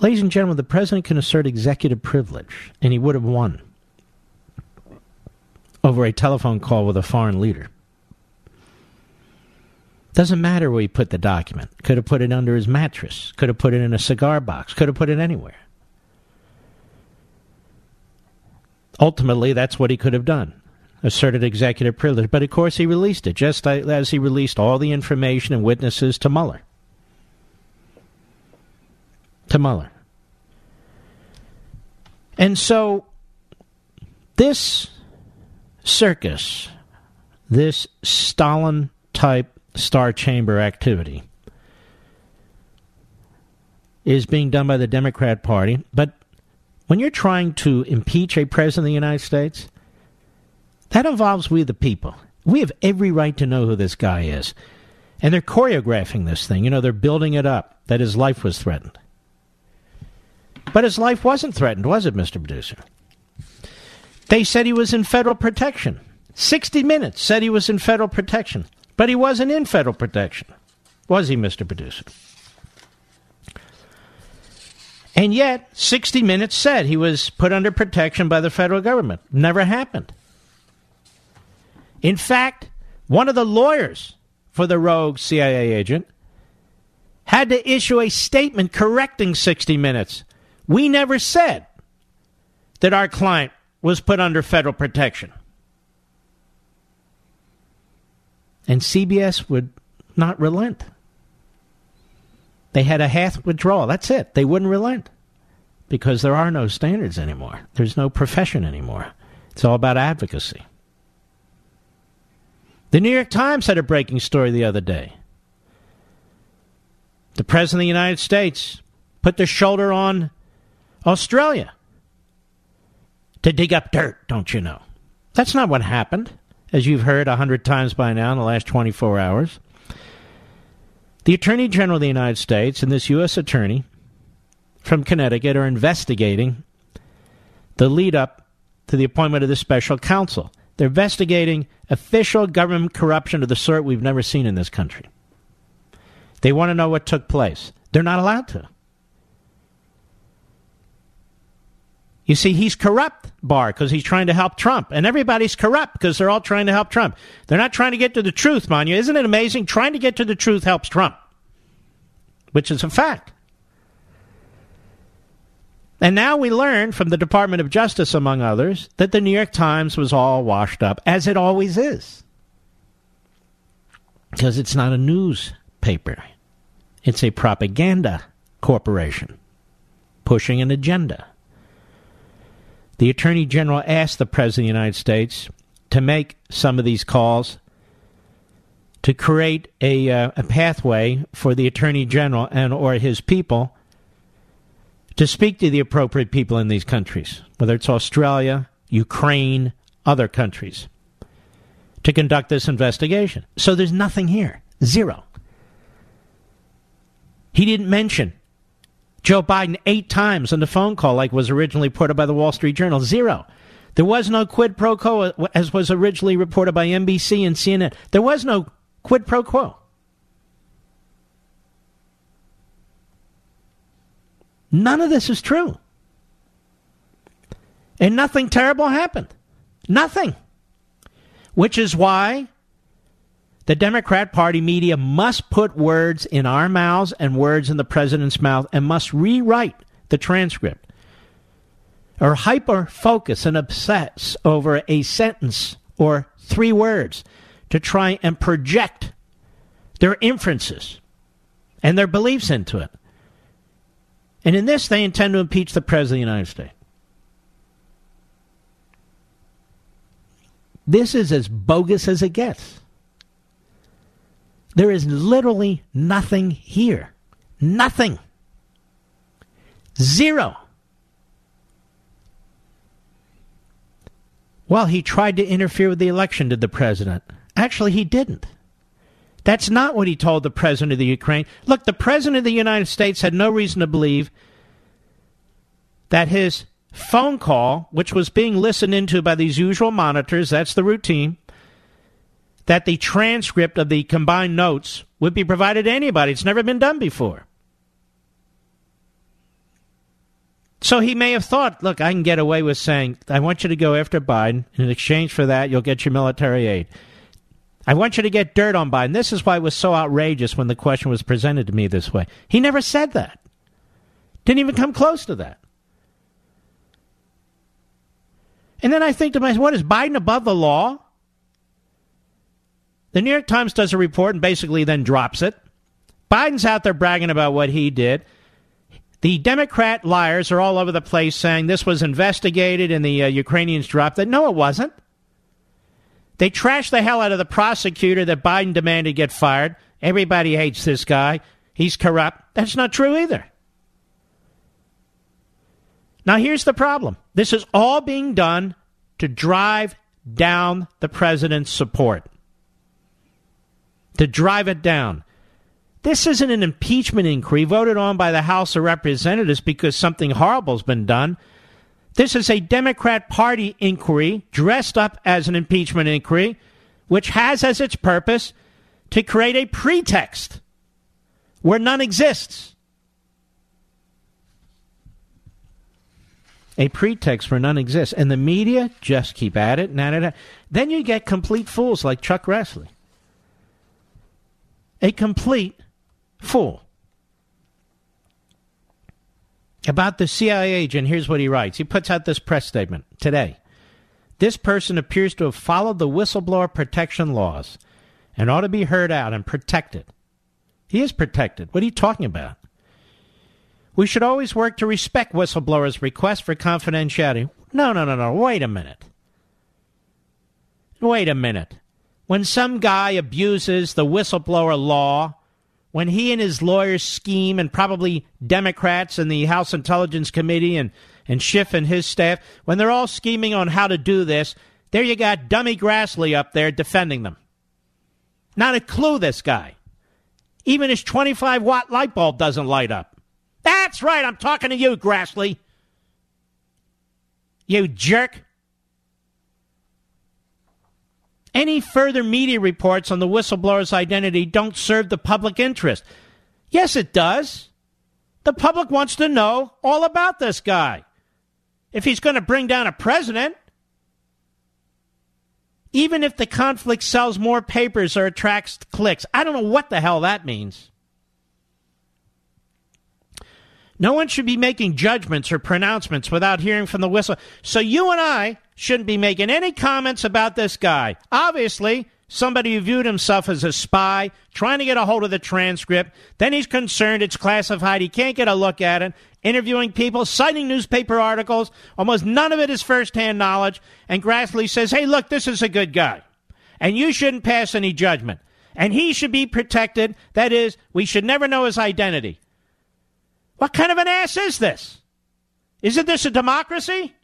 Ladies and gentlemen, the president can assert executive privilege, and he would have won over a telephone call with a foreign leader. Doesn't matter where he put the document. Could have put it under his mattress. Could have put it in a cigar box. Could have put it anywhere. Ultimately, that's what he could have done. Asserted executive privilege. But of course, he released it, just as he released all the information and witnesses to Mueller. To Mueller. And so, this circus, this Stalin type star chamber activity is being done by the Democrat Party. But when you're trying to impeach a president of the United States, that involves we the people. We have every right to know who this guy is. And they're choreographing this thing. You know, they're building it up that his life was threatened. But his life wasn't threatened, was it, Mr. Producer? They said he was in federal protection. 60 Minutes said he was in federal protection. But he wasn't in federal protection, was he, Mr. Producer? And yet, 60 Minutes said he was put under protection by the federal government. Never happened. In fact, one of the lawyers for the rogue CIA agent had to issue a statement correcting 60 Minutes. We never said that our client was put under federal protection. And CBS would not relent. They had a half withdrawal. That's it. They wouldn't relent because there are no standards anymore. There's no profession anymore. It's all about advocacy. The New York Times had a breaking story the other day. The President of the United States put the shoulder on Australia to dig up dirt, don't you know? That's not what happened as you've heard a hundred times by now in the last 24 hours. The Attorney General of the United States and this U.S. Attorney from Connecticut are investigating the lead up to the appointment of this special counsel. They're investigating official government corruption of the sort we've never seen in this country. They want to know what took place. They're not allowed to. You see, he's corrupt, Barr, because he's trying to help Trump. And everybody's corrupt because they're all trying to help Trump. They're not trying to get to the truth, Manu. Isn't it amazing? Trying to get to the truth helps Trump, which is a fact. And now we learn from the Department of Justice, among others, that the New York Times was all washed up, as it always is. Because it's not a newspaper, it's a propaganda corporation pushing an agenda. The Attorney General asked the President of the United States to make some of these calls to create a, uh, a pathway for the Attorney General and or his people to speak to the appropriate people in these countries, whether it's Australia, Ukraine, other countries, to conduct this investigation. So there's nothing here. Zero. He didn't mention Joe Biden eight times on the phone call, like was originally reported by the Wall Street Journal. Zero. There was no quid pro quo, uh, as was originally reported by NBC and CNN. There was no quid pro quo. None of this is true. And nothing terrible happened. Nothing. Which is why the Democrat Party media must put words in our mouths and words in the president's mouth and must rewrite the transcript or hyper focus and obsess over a sentence or three words to try and project their inferences and their beliefs into it. And in this, they intend to impeach the President of the United States. This is as bogus as it gets. There is literally nothing here. Nothing. Zero. Well, he tried to interfere with the election, did the president? Actually, he didn't. That's not what he told the president of the Ukraine. Look, the president of the United States had no reason to believe that his phone call, which was being listened into by these usual monitors, that's the routine, that the transcript of the combined notes would be provided to anybody. It's never been done before. So he may have thought, look, I can get away with saying, I want you to go after Biden. In exchange for that, you'll get your military aid. I want you to get dirt on Biden. This is why it was so outrageous when the question was presented to me this way. He never said that. Didn't even come close to that. And then I think to myself, what is Biden above the law? The New York Times does a report and basically then drops it. Biden's out there bragging about what he did. The Democrat liars are all over the place saying this was investigated and the uh, Ukrainians dropped it. No, it wasn't. They trashed the hell out of the prosecutor that Biden demanded get fired. Everybody hates this guy. He's corrupt. That's not true either. Now, here's the problem this is all being done to drive down the president's support, to drive it down. This isn't an impeachment inquiry voted on by the House of Representatives because something horrible's been done. This is a Democrat Party inquiry dressed up as an impeachment inquiry, which has as its purpose to create a pretext where none exists. A pretext where none exists. And the media just keep at it and at it. Then you get complete fools like Chuck Grassley. A complete fool. About the CIA agent, here's what he writes. He puts out this press statement today. This person appears to have followed the whistleblower protection laws and ought to be heard out and protected. He is protected. What are you talking about? We should always work to respect whistleblowers' requests for confidentiality. No, no, no, no. Wait a minute. Wait a minute. When some guy abuses the whistleblower law when he and his lawyers scheme, and probably Democrats and the House Intelligence Committee and, and Schiff and his staff, when they're all scheming on how to do this, there you got dummy Grassley up there defending them. Not a clue, this guy. Even his 25 watt light bulb doesn't light up. That's right, I'm talking to you, Grassley. You jerk. Any further media reports on the whistleblower's identity don't serve the public interest. Yes, it does. The public wants to know all about this guy. If he's going to bring down a president, even if the conflict sells more papers or attracts clicks, I don't know what the hell that means. No one should be making judgments or pronouncements without hearing from the whistle. So you and I shouldn't be making any comments about this guy. Obviously, somebody who viewed himself as a spy, trying to get a hold of the transcript. Then he's concerned it's classified. He can't get a look at it. Interviewing people, citing newspaper articles. Almost none of it is firsthand knowledge. And Grassley says, hey, look, this is a good guy. And you shouldn't pass any judgment. And he should be protected. That is, we should never know his identity. What kind of an ass is this? Isn't this a democracy?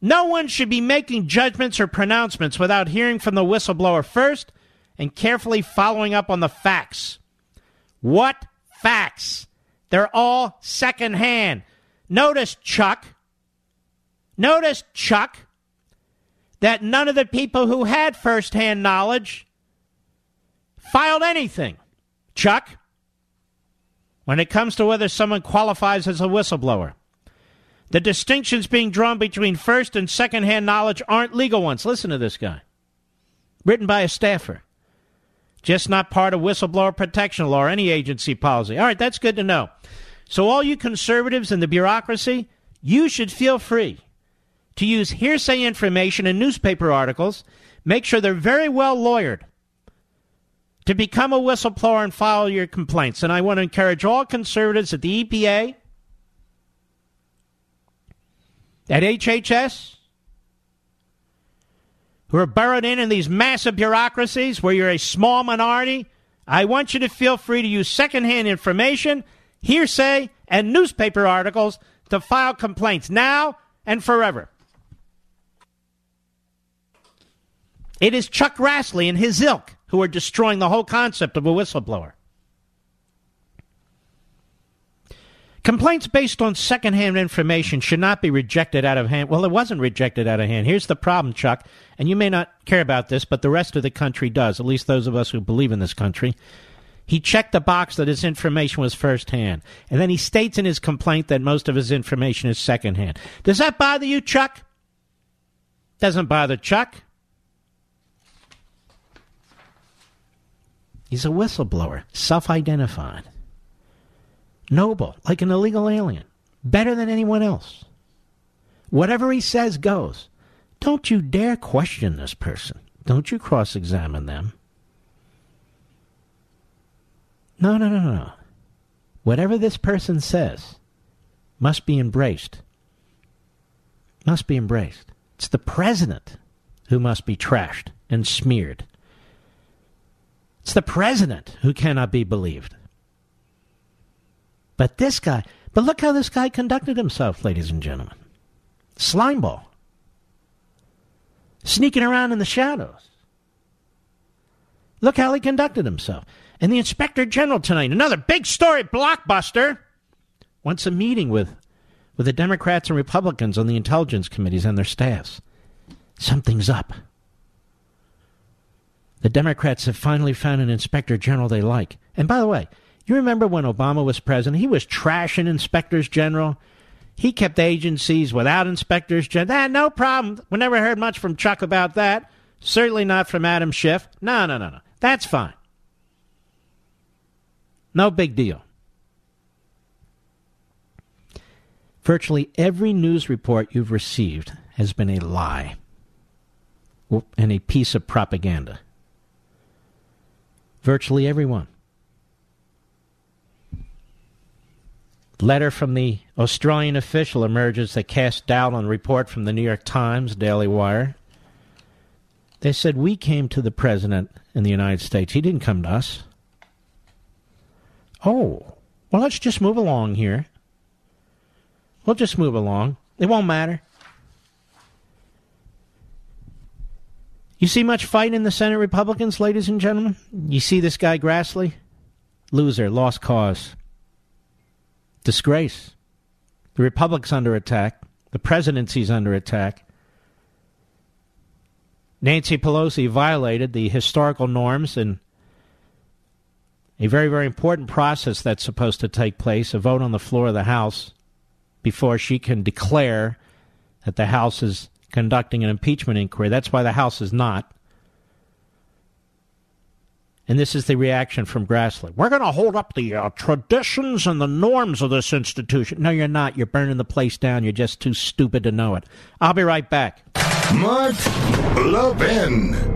No one should be making judgments or pronouncements without hearing from the whistleblower first and carefully following up on the facts. What facts? They're all secondhand. Notice, Chuck, notice, Chuck, that none of the people who had firsthand knowledge filed anything. Chuck, when it comes to whether someone qualifies as a whistleblower. The distinctions being drawn between first and second hand knowledge aren't legal ones. Listen to this guy. Written by a staffer. Just not part of whistleblower protection law or any agency policy. All right, that's good to know. So, all you conservatives in the bureaucracy, you should feel free to use hearsay information in newspaper articles make sure they're very well lawyered to become a whistleblower and file your complaints. And I want to encourage all conservatives at the EPA, at HHS, who are burrowed in in these massive bureaucracies where you're a small minority. I want you to feel free to use secondhand information, hearsay, and newspaper articles to file complaints now and forever. It is Chuck Grassley and his ilk who are destroying the whole concept of a whistleblower. Complaints based on secondhand information should not be rejected out of hand. Well, it wasn't rejected out of hand. Here's the problem, Chuck, and you may not care about this, but the rest of the country does, at least those of us who believe in this country. He checked the box that his information was firsthand, and then he states in his complaint that most of his information is secondhand. Does that bother you, Chuck? Doesn't bother Chuck. He's a whistleblower, self identified. Noble, like an illegal alien. Better than anyone else. Whatever he says goes. Don't you dare question this person. Don't you cross examine them. No, no, no, no. Whatever this person says must be embraced. Must be embraced. It's the president who must be trashed and smeared. It's the president who cannot be believed. But this guy, but look how this guy conducted himself, ladies and gentlemen. Slimeball. Sneaking around in the shadows. Look how he conducted himself. And the inspector general tonight, another big story blockbuster, wants a meeting with, with the Democrats and Republicans on the intelligence committees and their staffs. Something's up. The Democrats have finally found an inspector general they like. And by the way, you remember when Obama was president? He was trashing inspectors general. He kept agencies without inspectors general. That, no problem. We never heard much from Chuck about that. Certainly not from Adam Schiff. No, no, no, no. That's fine. No big deal. Virtually every news report you've received has been a lie and a piece of propaganda. Virtually everyone. Letter from the Australian official emerges that cast doubt on report from the New York Times, Daily Wire. They said, We came to the president in the United States. He didn't come to us. Oh, well, let's just move along here. We'll just move along. It won't matter. You see much fight in the Senate Republicans, ladies and gentlemen? You see this guy Grassley? Loser, lost cause. Disgrace. The Republic's under attack. The presidency's under attack. Nancy Pelosi violated the historical norms in a very, very important process that's supposed to take place a vote on the floor of the House before she can declare that the House is conducting an impeachment inquiry. That's why the House is not. And this is the reaction from Grassley. We're going to hold up the uh, traditions and the norms of this institution. No, you're not. You're burning the place down. You're just too stupid to know it. I'll be right back. Mark Levin.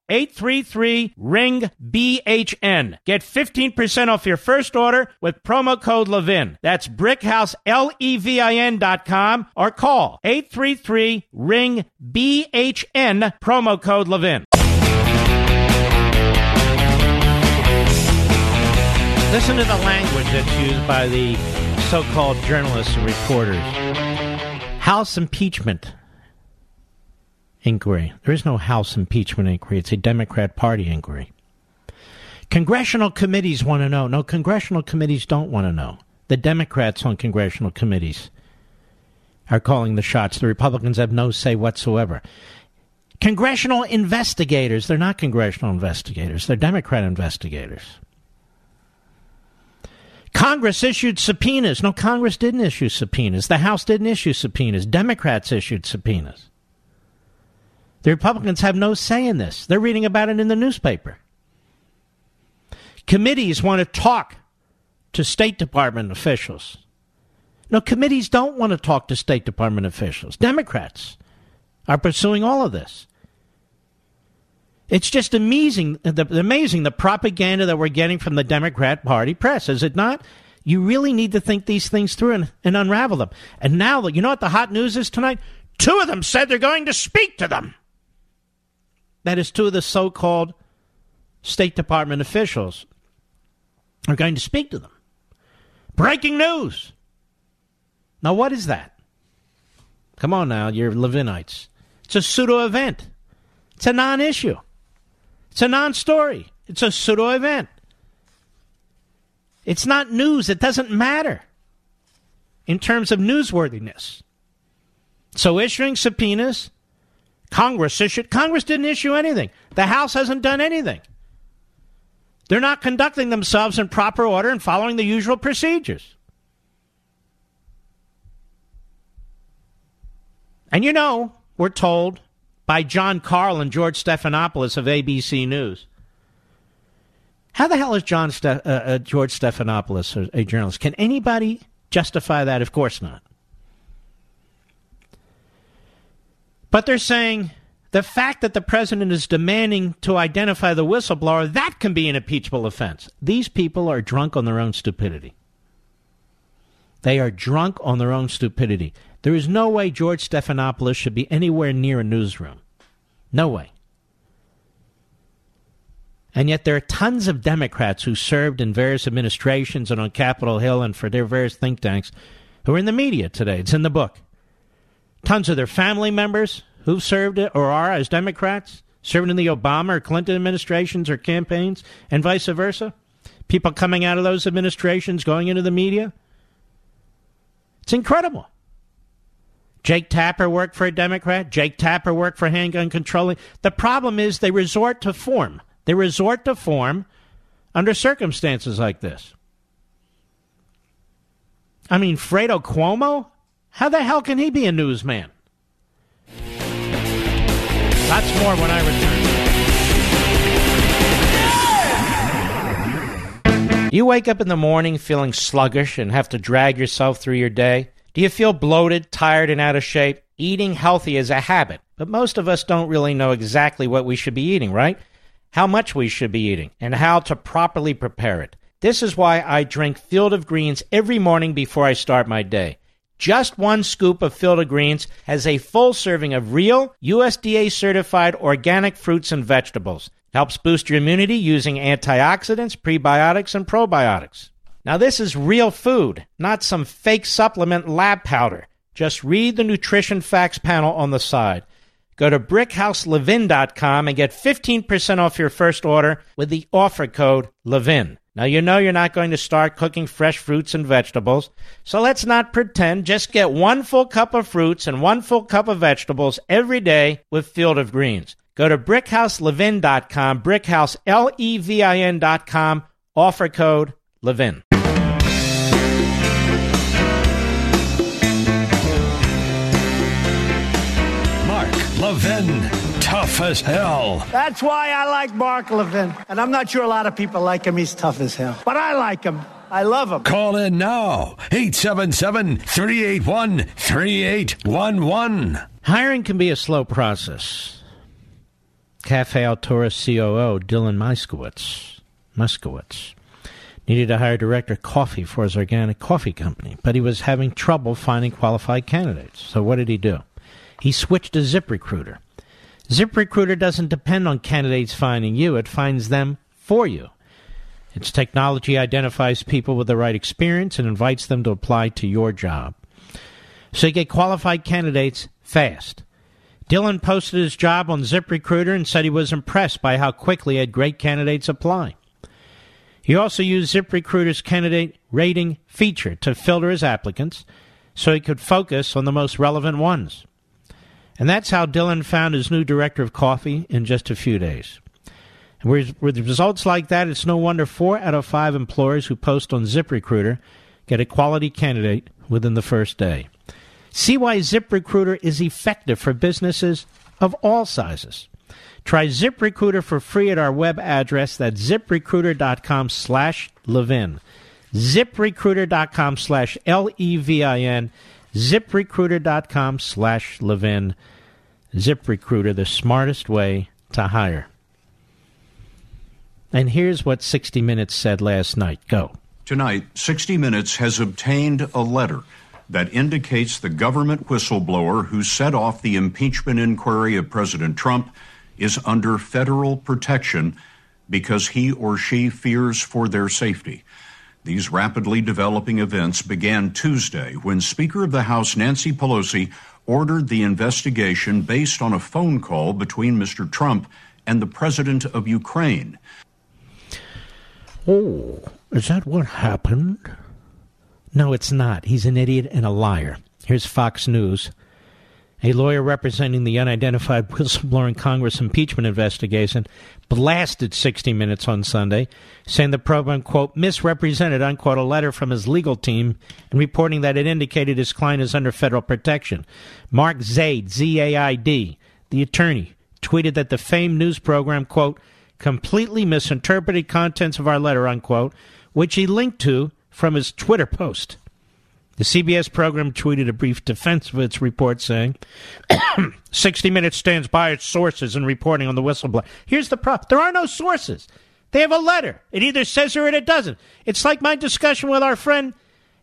833 ring BHN. Get 15% off your first order with promo code Levin. That's brickhouse L E V I N dot com or call 833 ring BHN promo code Levin. Listen to the language that's used by the so called journalists and reporters. House impeachment inquiry. There is no House impeachment inquiry, it's a Democrat Party inquiry. Congressional committees want to know. No, congressional committees don't want to know. The Democrats on congressional committees are calling the shots. The Republicans have no say whatsoever. Congressional investigators, they're not congressional investigators, they're Democrat investigators. Congress issued subpoenas. No, Congress didn't issue subpoenas. The House didn't issue subpoenas. Democrats issued subpoenas. The Republicans have no say in this. They're reading about it in the newspaper. Committees want to talk to State Department officials. No, committees don't want to talk to State Department officials. Democrats are pursuing all of this. It's just amazing the, amazing the propaganda that we're getting from the Democrat Party press, is it not? You really need to think these things through and, and unravel them. And now, you know what the hot news is tonight? Two of them said they're going to speak to them. That is, two of the so called State Department officials are going to speak to them. Breaking news. Now, what is that? Come on now, you're Levinites. It's a pseudo event, it's a non issue. It's a non story. It's a pseudo event. It's not news. It doesn't matter in terms of newsworthiness. So issuing subpoenas, Congress issued Congress didn't issue anything. The House hasn't done anything. They're not conducting themselves in proper order and following the usual procedures. And you know, we're told by Jon Karl and George Stephanopoulos of ABC News. How the hell is John Ste- uh, uh, George Stephanopoulos a, a journalist? Can anybody justify that? Of course not. But they're saying the fact that the president is demanding to identify the whistleblower, that can be an impeachable offense. These people are drunk on their own stupidity. They are drunk on their own stupidity. There is no way George Stephanopoulos should be anywhere near a newsroom. No way. And yet there are tons of Democrats who served in various administrations and on Capitol Hill and for their various think tanks who are in the media today. It's in the book. Tons of their family members who've served or are as Democrats, serving in the Obama or Clinton administrations or campaigns, and vice versa. People coming out of those administrations going into the media. It's incredible. Jake Tapper worked for a Democrat. Jake Tapper worked for handgun controlling. The problem is they resort to form. They resort to form under circumstances like this. I mean, Fredo Cuomo? How the hell can he be a newsman? That's more when I return. You wake up in the morning feeling sluggish and have to drag yourself through your day. Do you feel bloated, tired, and out of shape? Eating healthy is a habit, but most of us don't really know exactly what we should be eating, right? How much we should be eating, and how to properly prepare it. This is why I drink Field of Greens every morning before I start my day. Just one scoop of Field Greens has a full serving of real, USDA certified organic fruits and vegetables. Helps boost your immunity using antioxidants, prebiotics, and probiotics. Now, this is real food, not some fake supplement lab powder. Just read the nutrition facts panel on the side. Go to brickhouselevin.com and get 15% off your first order with the offer code LEVIN. Now, you know you're not going to start cooking fresh fruits and vegetables, so let's not pretend. Just get one full cup of fruits and one full cup of vegetables every day with Field of Greens. Go to brickhouselevin.com, brickhouse, L-E-V-I-N.com, offer code LEVIN. Mark Levin. Tough as hell. That's why I like Mark Levin. And I'm not sure a lot of people like him. He's tough as hell. But I like him. I love him. Call in now. 877 381 3811. Hiring can be a slow process. Cafe Altura COO Dylan Muskowitz, Muskowitz needed to hire director coffee for his organic coffee company, but he was having trouble finding qualified candidates. So what did he do? He switched to ZipRecruiter. ZipRecruiter doesn't depend on candidates finding you, it finds them for you. Its technology identifies people with the right experience and invites them to apply to your job. So you get qualified candidates fast. Dylan posted his job on ZipRecruiter and said he was impressed by how quickly had great candidates apply. He also used ZipRecruiter's candidate rating feature to filter his applicants so he could focus on the most relevant ones. And that's how Dylan found his new director of coffee in just a few days. And with, results like that, it's no wonder four out of five employers who post on ZipRecruiter get a quality candidate within the first day. See why ZipRecruiter is effective for businesses of all sizes. Try ZipRecruiter for free at our web address. That's ziprecruiter.com slash Levin. ZipRecruiter.com slash L-E-V-I-N. ZipRecruiter.com slash Levin. ZipRecruiter, the smartest way to hire. And here's what 60 Minutes said last night. Go. Tonight, 60 Minutes has obtained a letter that indicates the government whistleblower who set off the impeachment inquiry of President Trump is under federal protection because he or she fears for their safety. These rapidly developing events began Tuesday when Speaker of the House Nancy Pelosi ordered the investigation based on a phone call between Mr. Trump and the President of Ukraine. Oh, is that what happened? No, it's not. He's an idiot and a liar. Here's Fox News. A lawyer representing the unidentified whistleblower in Congress impeachment investigation blasted 60 Minutes on Sunday, saying the program, quote, misrepresented, unquote, a letter from his legal team and reporting that it indicated his client is under federal protection. Mark Zaid, Z A I D, the attorney, tweeted that the famed news program, quote, completely misinterpreted contents of our letter, unquote, which he linked to from his Twitter post. The CBS program tweeted a brief defense of its report saying 60 Minutes stands by its sources in reporting on the whistleblower. Here's the problem there are no sources. They have a letter. It either says or it doesn't. It's like my discussion with our friend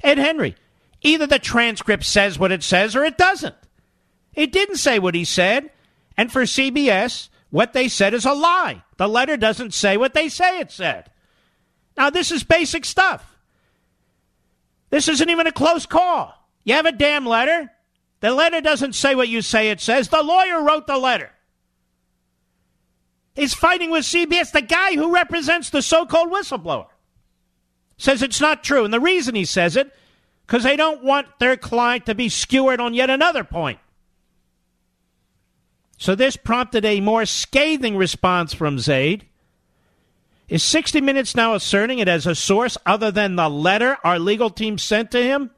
Ed Henry. Either the transcript says what it says or it doesn't. It didn't say what he said. And for CBS, what they said is a lie. The letter doesn't say what they say it said. Now, this is basic stuff. This isn't even a close call. You have a damn letter. The letter doesn't say what you say it says. The lawyer wrote the letter. He's fighting with CBS. The guy who represents the so called whistleblower says it's not true. And the reason he says it, because they don't want their client to be skewered on yet another point. So this prompted a more scathing response from Zaid. Is 60 Minutes now asserting it as a source other than the letter our legal team sent to him?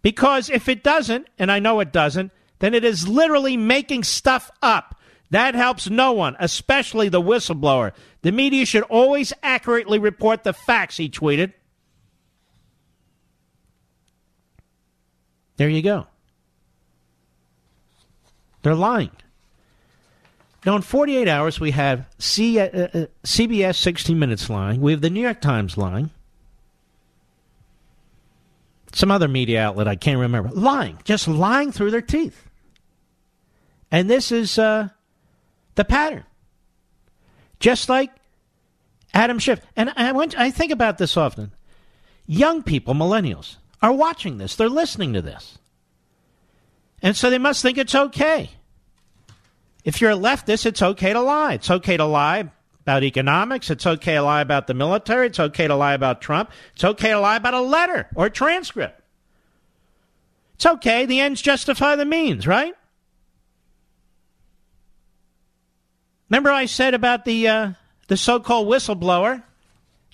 Because if it doesn't, and I know it doesn't, then it is literally making stuff up. That helps no one, especially the whistleblower. The media should always accurately report the facts, he tweeted. There you go. They're lying. Now, in 48 hours, we have C, uh, uh, CBS 60 Minutes lying. We have the New York Times lying. Some other media outlet, I can't remember. Lying. Just lying through their teeth. And this is uh, the pattern. Just like Adam Schiff. And I, went, I think about this often. Young people, millennials, are watching this. They're listening to this. And so they must think it's okay. If you're a leftist, it's okay to lie. It's okay to lie about economics. It's okay to lie about the military. It's okay to lie about Trump. It's okay to lie about a letter or a transcript. It's okay. The ends justify the means, right? Remember I said about the uh, the so-called whistleblower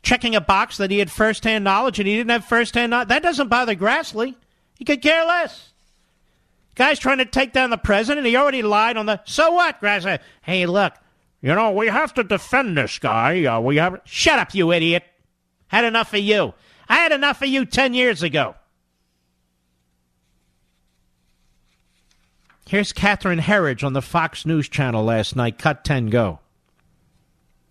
checking a box that he had first-hand knowledge and he didn't have first-hand knowledge. That doesn't bother Grassley. He could care less. Guy's trying to take down the president. He already lied on the. So what, Grassley? Hey, look, you know we have to defend this guy. Uh, we have. Shut up, you idiot. Had enough of you. I had enough of you ten years ago. Here's Catherine Herridge on the Fox News channel last night. Cut 10 go.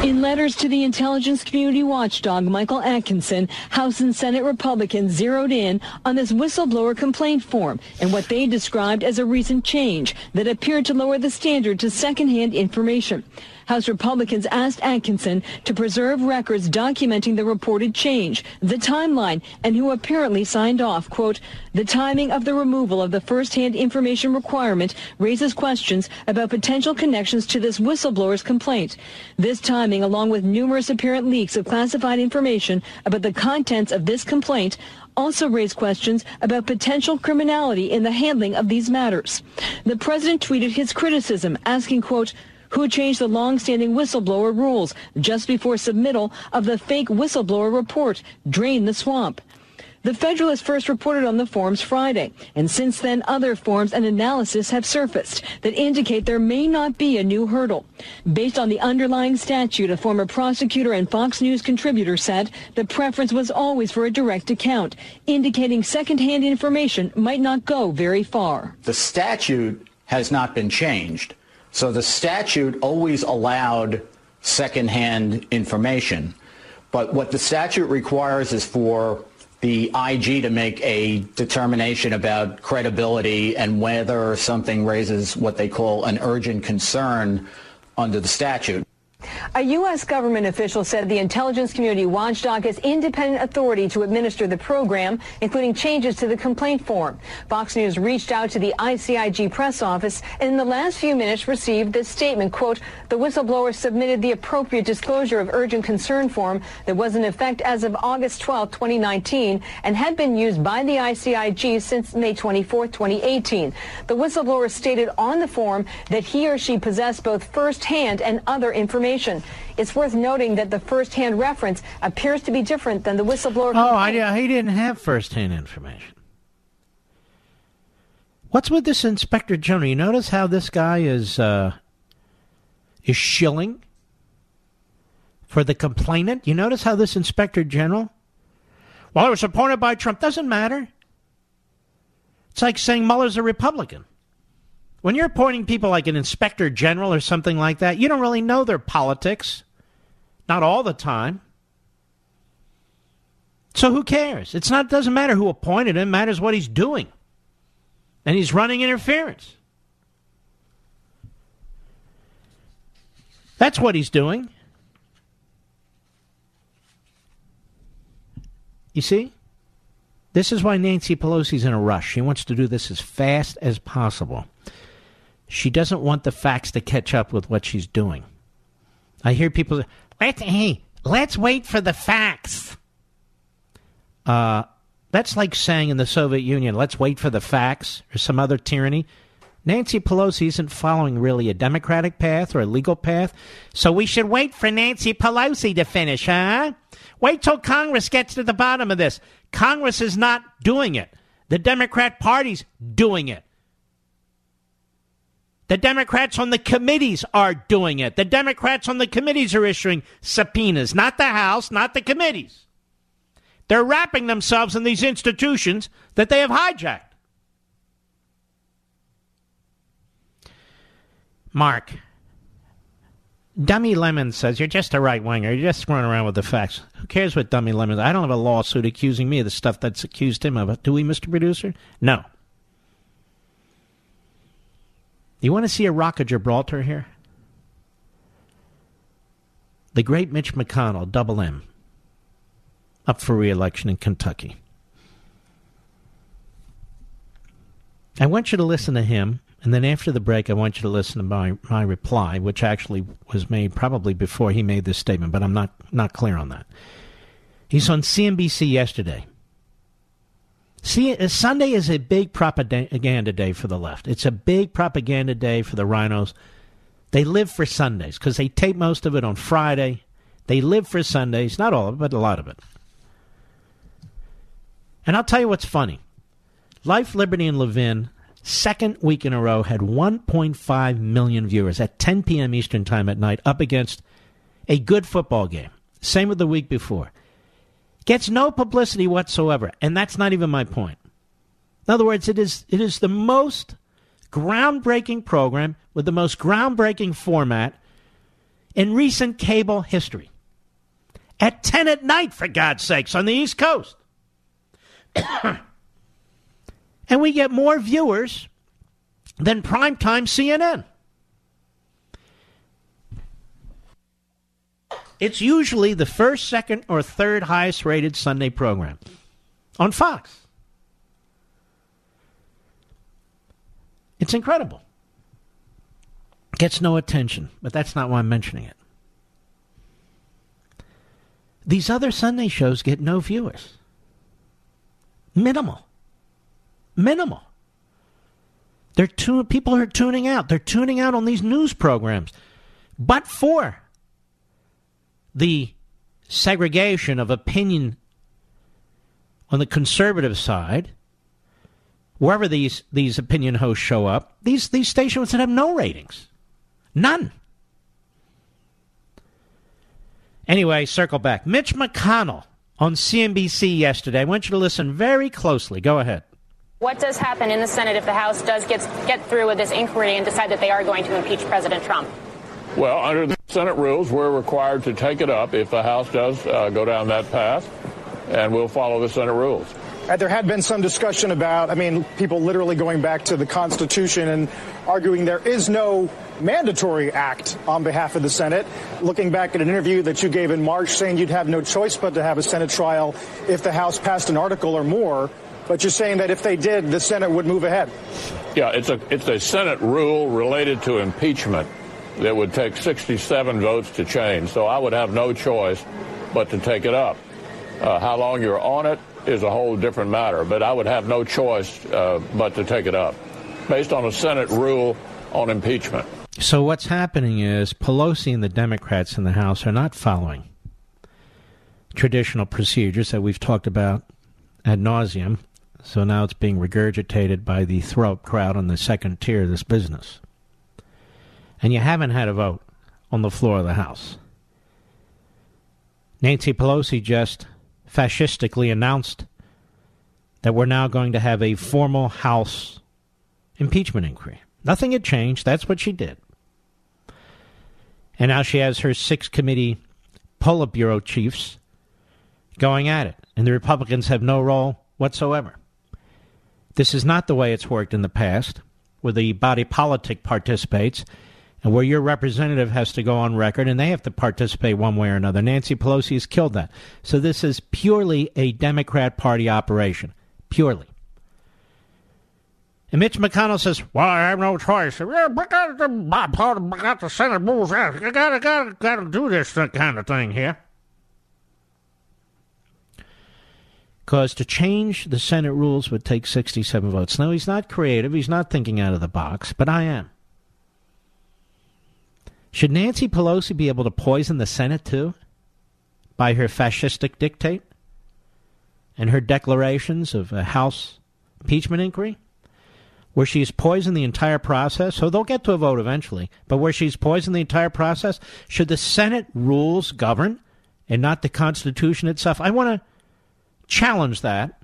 In letters to the intelligence community watchdog Michael Atkinson, House and Senate Republicans zeroed in on this whistleblower complaint form and what they described as a recent change that appeared to lower the standard to secondhand information. House Republicans asked Atkinson to preserve records documenting the reported change, the timeline, and who apparently signed off. Quote, the timing of the removal of the first-hand information requirement raises questions about potential connections to this whistleblower's complaint. This timing, along with numerous apparent leaks of classified information about the contents of this complaint, also raised questions about potential criminality in the handling of these matters. The president tweeted his criticism, asking, quote, who changed the long-standing whistleblower rules just before submittal of the fake whistleblower report, Drain the Swamp. The Federalist first reported on the forms Friday, and since then other forms and analysis have surfaced that indicate there may not be a new hurdle. Based on the underlying statute, a former prosecutor and Fox News contributor said the preference was always for a direct account, indicating secondhand information might not go very far. The statute has not been changed, so the statute always allowed secondhand information. But what the statute requires is for the IG to make a determination about credibility and whether something raises what they call an urgent concern under the statute. A U.S. government official said the intelligence community watchdog has independent authority to administer the program, including changes to the complaint form. Fox News reached out to the ICIG press office and in the last few minutes received this statement, quote, the whistleblower submitted the appropriate disclosure of urgent concern form that was in effect as of August 12, 2019, and had been used by the ICIG since May 24, 2018. The whistleblower stated on the form that he or she possessed both firsthand and other information It's worth noting that the first-hand reference appears to be different than the whistleblower. Oh, I, he didn't have first-hand information. What's with this inspector general? You notice how this guy is uh, is shilling for the complainant. You notice how this inspector general, well, it was appointed by Trump, doesn't matter. It's like saying Mueller's a Republican. When you're appointing people like an inspector general or something like that, you don't really know their politics. Not all the time. So who cares? It's not doesn't matter who appointed him, it matters what he's doing. And he's running interference. That's what he's doing. You see? This is why Nancy Pelosi's in a rush. She wants to do this as fast as possible. She doesn't want the facts to catch up with what she's doing. I hear people, let's, hey, let's wait for the facts. Uh, that's like saying in the Soviet Union, let's wait for the facts or some other tyranny. Nancy Pelosi isn't following really a democratic path or a legal path, so we should wait for Nancy Pelosi to finish, huh? Wait till Congress gets to the bottom of this. Congress is not doing it. The Democrat Party's doing it. The Democrats on the committees are doing it. The Democrats on the committees are issuing subpoenas, not the House, not the committees. They're wrapping themselves in these institutions that they have hijacked. Mark, Dummy Lemon says, You're just a right winger. You're just running around with the facts. Who cares what Dummy Lemon I don't have a lawsuit accusing me of the stuff that's accused him of. Do we, Mr. Producer? No. You want to see a rock of Gibraltar here? The great Mitch McConnell, double M, up for reelection in Kentucky. I want you to listen to him, and then after the break, I want you to listen to my, my reply, which actually was made probably before he made this statement, but I'm not, not clear on that. He's on CNBC yesterday. See, uh, Sunday is a big propaganda day for the left. It's a big propaganda day for the RINOs. They live for Sundays because they tape most of it on Friday. They live for Sundays, not all of it, but a lot of it. And I'll tell you what's funny. Life, Liberty, and Levin, second week in a row, had 1.5 million viewers at 10 p.m. Eastern Time at night, up against a good football game. Same with the week before. Gets no publicity whatsoever, and that's not even my point. In other words, it is it is the most groundbreaking program with the most groundbreaking format in recent cable history. At 10 at night, for God's sakes, on the East Coast. and we get more viewers than primetime CNN. It's usually the first, second, or third highest rated Sunday program on Fox. It's incredible. Gets no attention, but that's not why I'm mentioning it. These other Sunday shows get no viewers. Minimal. Minimal. They're tu- people are tuning out. They're tuning out on these news programs. But for the segregation of opinion on the conservative side, wherever these, these opinion hosts show up, these, these stations would have no ratings. None. Anyway, circle back. Mitch McConnell on CNBC yesterday. I want you to listen very closely. Go ahead. What does happen in the Senate if the House does get, get through with this inquiry and decide that they are going to impeach President Trump? Well, under the Senate rules, we're required to take it up if the House does uh, go down that path, and we'll follow the Senate rules. Uh, there had been some discussion about, I mean, people literally going back to the Constitution and arguing there is no mandatory act on behalf of the Senate. Looking back at an interview that you gave in March saying you'd have no choice but to have a Senate trial if the House passed an article or more. But you're saying that if they did, the Senate would move ahead. Yeah, it's a it's a Senate rule related to impeachment that would take 67 votes to change. So I would have no choice but to take it up. Uh, how long you're on it is a whole different matter, but I would have no choice uh, but to take it up based on a Senate rule on impeachment. So what's happening is Pelosi and the Democrats in the House are not following traditional procedures that we've talked about ad nauseum. So now it's being regurgitated by the throw up crowd on the second tier of this business. And you haven't had a vote on the floor of the House. Nancy Pelosi just fascistically announced that we're now going to have a formal House impeachment inquiry. Nothing had changed. That's what she did. And now she has her six committee Politburo chiefs going at it. And the Republicans have no role whatsoever. This is not the way it's worked in the past, where the body politic participates and where your representative has to go on record and they have to participate one way or another. Nancy Pelosi has killed that. So this is purely a Democrat Party operation. Purely. And Mitch McConnell says, "Well, I have no choice. Yeah, but got the got the Senate rules out. You gotta, gotta, gotta do this kind of thing here." Because to change the Senate rules would take 67 votes. Now, he's not creative. He's not thinking out of the box, but I am. Should Nancy Pelosi be able to poison the Senate, too? By her fascistic dictate? And her declarations of a House impeachment inquiry? where she's poisoned the entire process. So they'll get to a vote eventually, but where she's poisoned the entire process, should the Senate rules govern and not the Constitution itself? I want to challenge that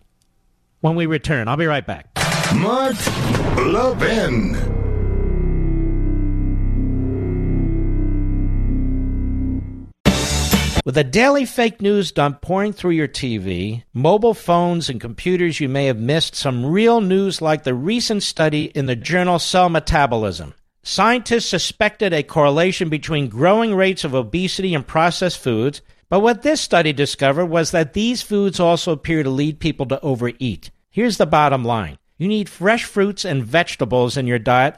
when we return. I'll be right back. Mark Levin. With a daily fake news dump pouring through your TV, mobile phones, and computers, you may have missed some real news like the recent study in the journal Cell Metabolism. Scientists suspected a correlation between growing rates of obesity and processed foods, but what this study discovered was that these foods also appear to lead people to overeat. Here's the bottom line you need fresh fruits and vegetables in your diet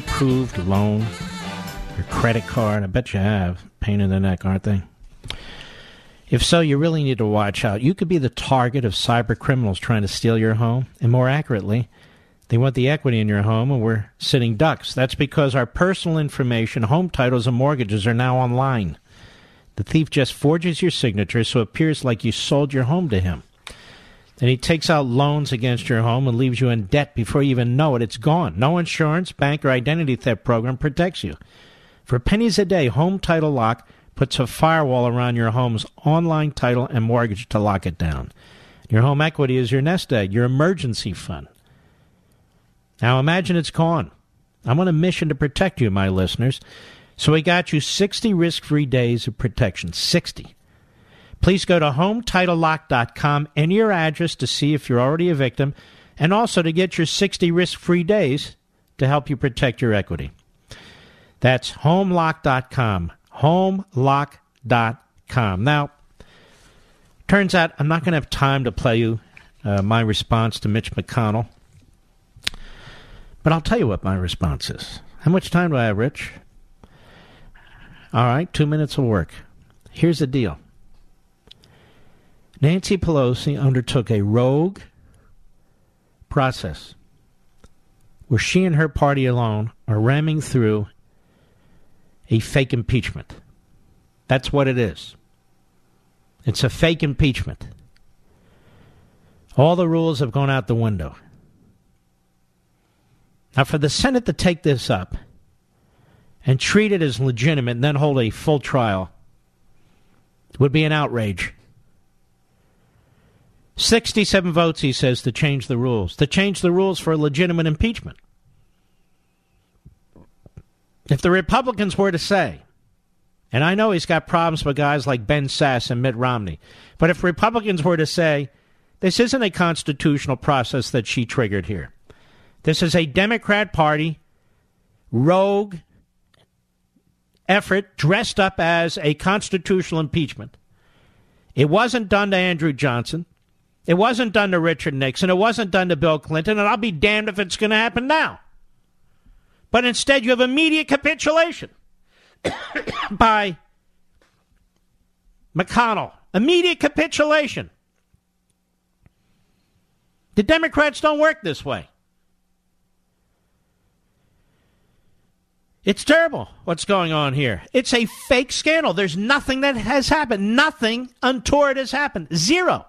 Gotten a robocall or email for a pre-approved loan or credit card? I bet you have. Pain in the neck, aren't they? If so, you really need to watch out. You could be the target of cyber criminals trying to steal your home, and more accurately, they want the equity in your home, and we're sitting ducks. That's because our personal information, home titles, and mortgages are now online. The thief just forges your signature so it appears like you sold your home to him. Then he takes out loans against your home and leaves you in debt before you even know it. It's gone. No insurance, bank, or identity theft program protects you. For pennies a day, Home Title Lock puts a firewall around your home's online title and mortgage to lock it down. Your home equity is your nest egg, your emergency fund. Now imagine it's gone. I'm on a mission to protect you, my listeners. So we got you 60 risk free days of protection. 60. Please go to HometitleLock.com, enter your address to see if you're already a victim, and also to get your 60 risk free days to help you protect your equity. That's HomeLock.com. HomeLock.com. Now, turns out I'm not going to have time to play you uh, my response to Mitch McConnell, but I'll tell you what my response is. How much time do I have, Rich? All right, two minutes of work. Here's the deal Nancy Pelosi undertook a rogue process where she and her party alone are ramming through a fake impeachment. That's what it is. It's a fake impeachment. All the rules have gone out the window. Now, for the Senate to take this up and treat it as legitimate and then hold a full trial would be an outrage. 67 votes, he says, to change the rules, to change the rules for a legitimate impeachment. If the Republicans were to say, and I know he's got problems with guys like Ben Sasse and Mitt Romney, but if Republicans were to say, this isn't a constitutional process that she triggered here, this is a Democrat Party rogue effort dressed up as a constitutional impeachment. It wasn't done to Andrew Johnson. It wasn't done to Richard Nixon. It wasn't done to Bill Clinton, and I'll be damned if it's going to happen now. But instead, you have immediate capitulation by McConnell. Immediate capitulation. The Democrats don't work this way. It's terrible what's going on here. It's a fake scandal. There's nothing that has happened. Nothing untoward has happened. Zero.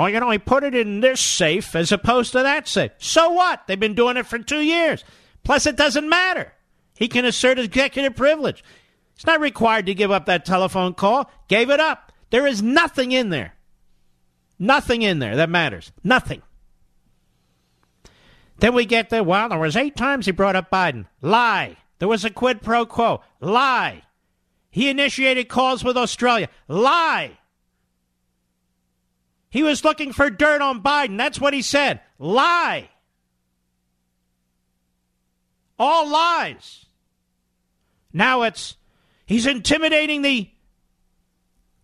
Well, you know, he put it in this safe as opposed to that safe. So what? They've been doing it for two years. Plus, it doesn't matter. He can assert executive privilege. He's not required to give up that telephone call. Gave it up. There is nothing in there. Nothing in there that matters. Nothing. Then we get there. well, there was eight times he brought up Biden. Lie. There was a quid pro quo. Lie. He initiated calls with Australia. Lie. He was looking for dirt on Biden. That's what he said. Lie. All lies. Now it's he's intimidating the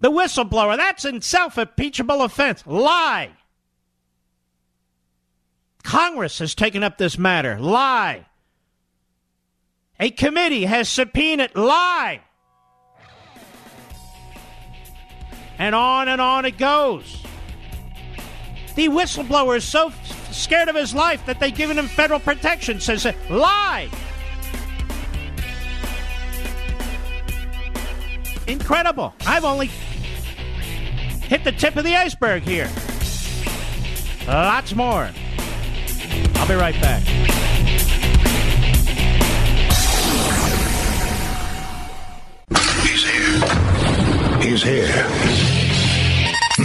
the whistleblower. That's in self-impeachable offense. Lie. Congress has taken up this matter. Lie. A committee has subpoenaed. Lie. And on and on it goes. The whistleblower is so f- scared of his life that they've given him federal protection. Says, lie. Incredible. I've only hit the tip of the iceberg here. Lots more. I'll be right back. He's here. He's here.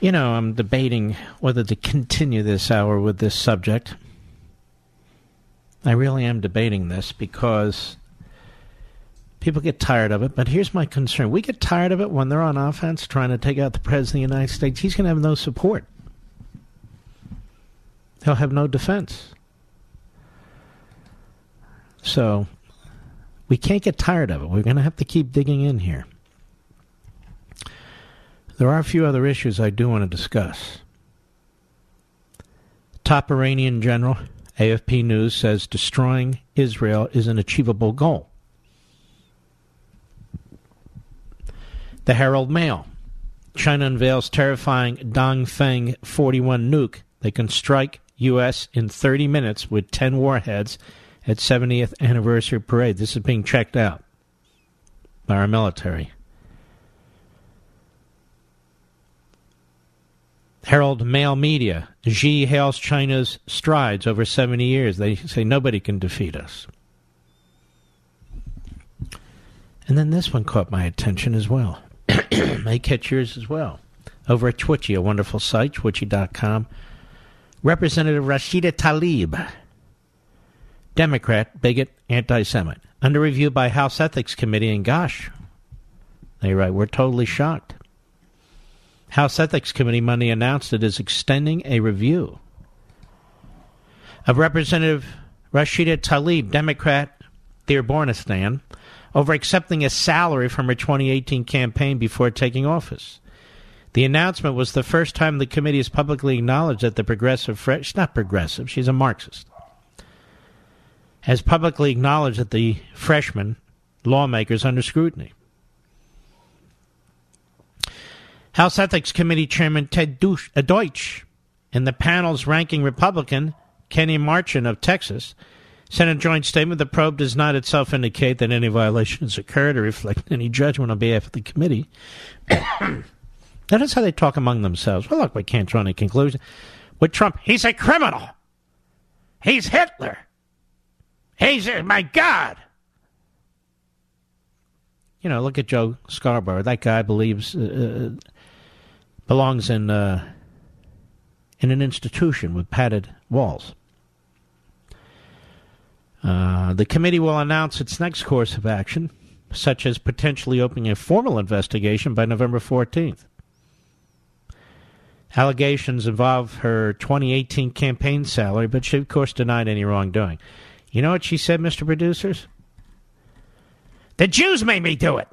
You know, I'm debating whether to continue this hour with this subject. I really am debating this because people get tired of it. But here's my concern: we get tired of it when they're on offense, trying to take out the president of the United States. He's going to have no support. He'll have no defense. So we can't get tired of it. We're going to have to keep digging in here. There are a few other issues I do want to discuss. Top Iranian general, AFP News, says destroying Israel is an achievable goal. The Herald Mail. China unveils terrifying Dongfeng 41 nuke that can strike U.S. in 30 minutes with 10 warheads at 70th anniversary parade. This is being checked out by our military. Herald Mail Media. Xi hails China's strides over 70 years. They say nobody can defeat us. And then this one caught my attention as well. May catch yours as well. Over at Twitchy, a wonderful site, twitchy.com. Representative Rashida Tlaib, Democrat, bigot, anti Semite, under review by House Ethics Committee, and gosh, they write, we're totally shocked. House Ethics Committee Monday announced it is extending a review of Representative Rashida Tlaib, Democrat, Dearbornistan, over accepting a salary from her 2018 campaign before taking office. The announcement was the first time the committee has publicly acknowledged that the progressive, she's not progressive, she's a Marxist, has publicly acknowledged that the freshman lawmakers under scrutiny. House Ethics Committee Chairman Ted Deutch and the panel's ranking Republican, Kenny Marchant of Texas, sent a joint statement. The probe does not itself indicate that any violations occurred or reflect any judgment on behalf of the committee. that is how they talk among themselves. Well, look, we can't draw any conclusion. With Trump, he's a criminal. He's Hitler. He's, uh, my God. You know, look at Joe Scarborough. That guy believes uh, uh belongs in uh, in an institution with padded walls. Uh, the committee will announce its next course of action, such as potentially opening a formal investigation by November 14th. Allegations involve her 2018 campaign salary, but she, of course, denied any wrongdoing. You know what she said, Mr. Producers? The Jews made me do it.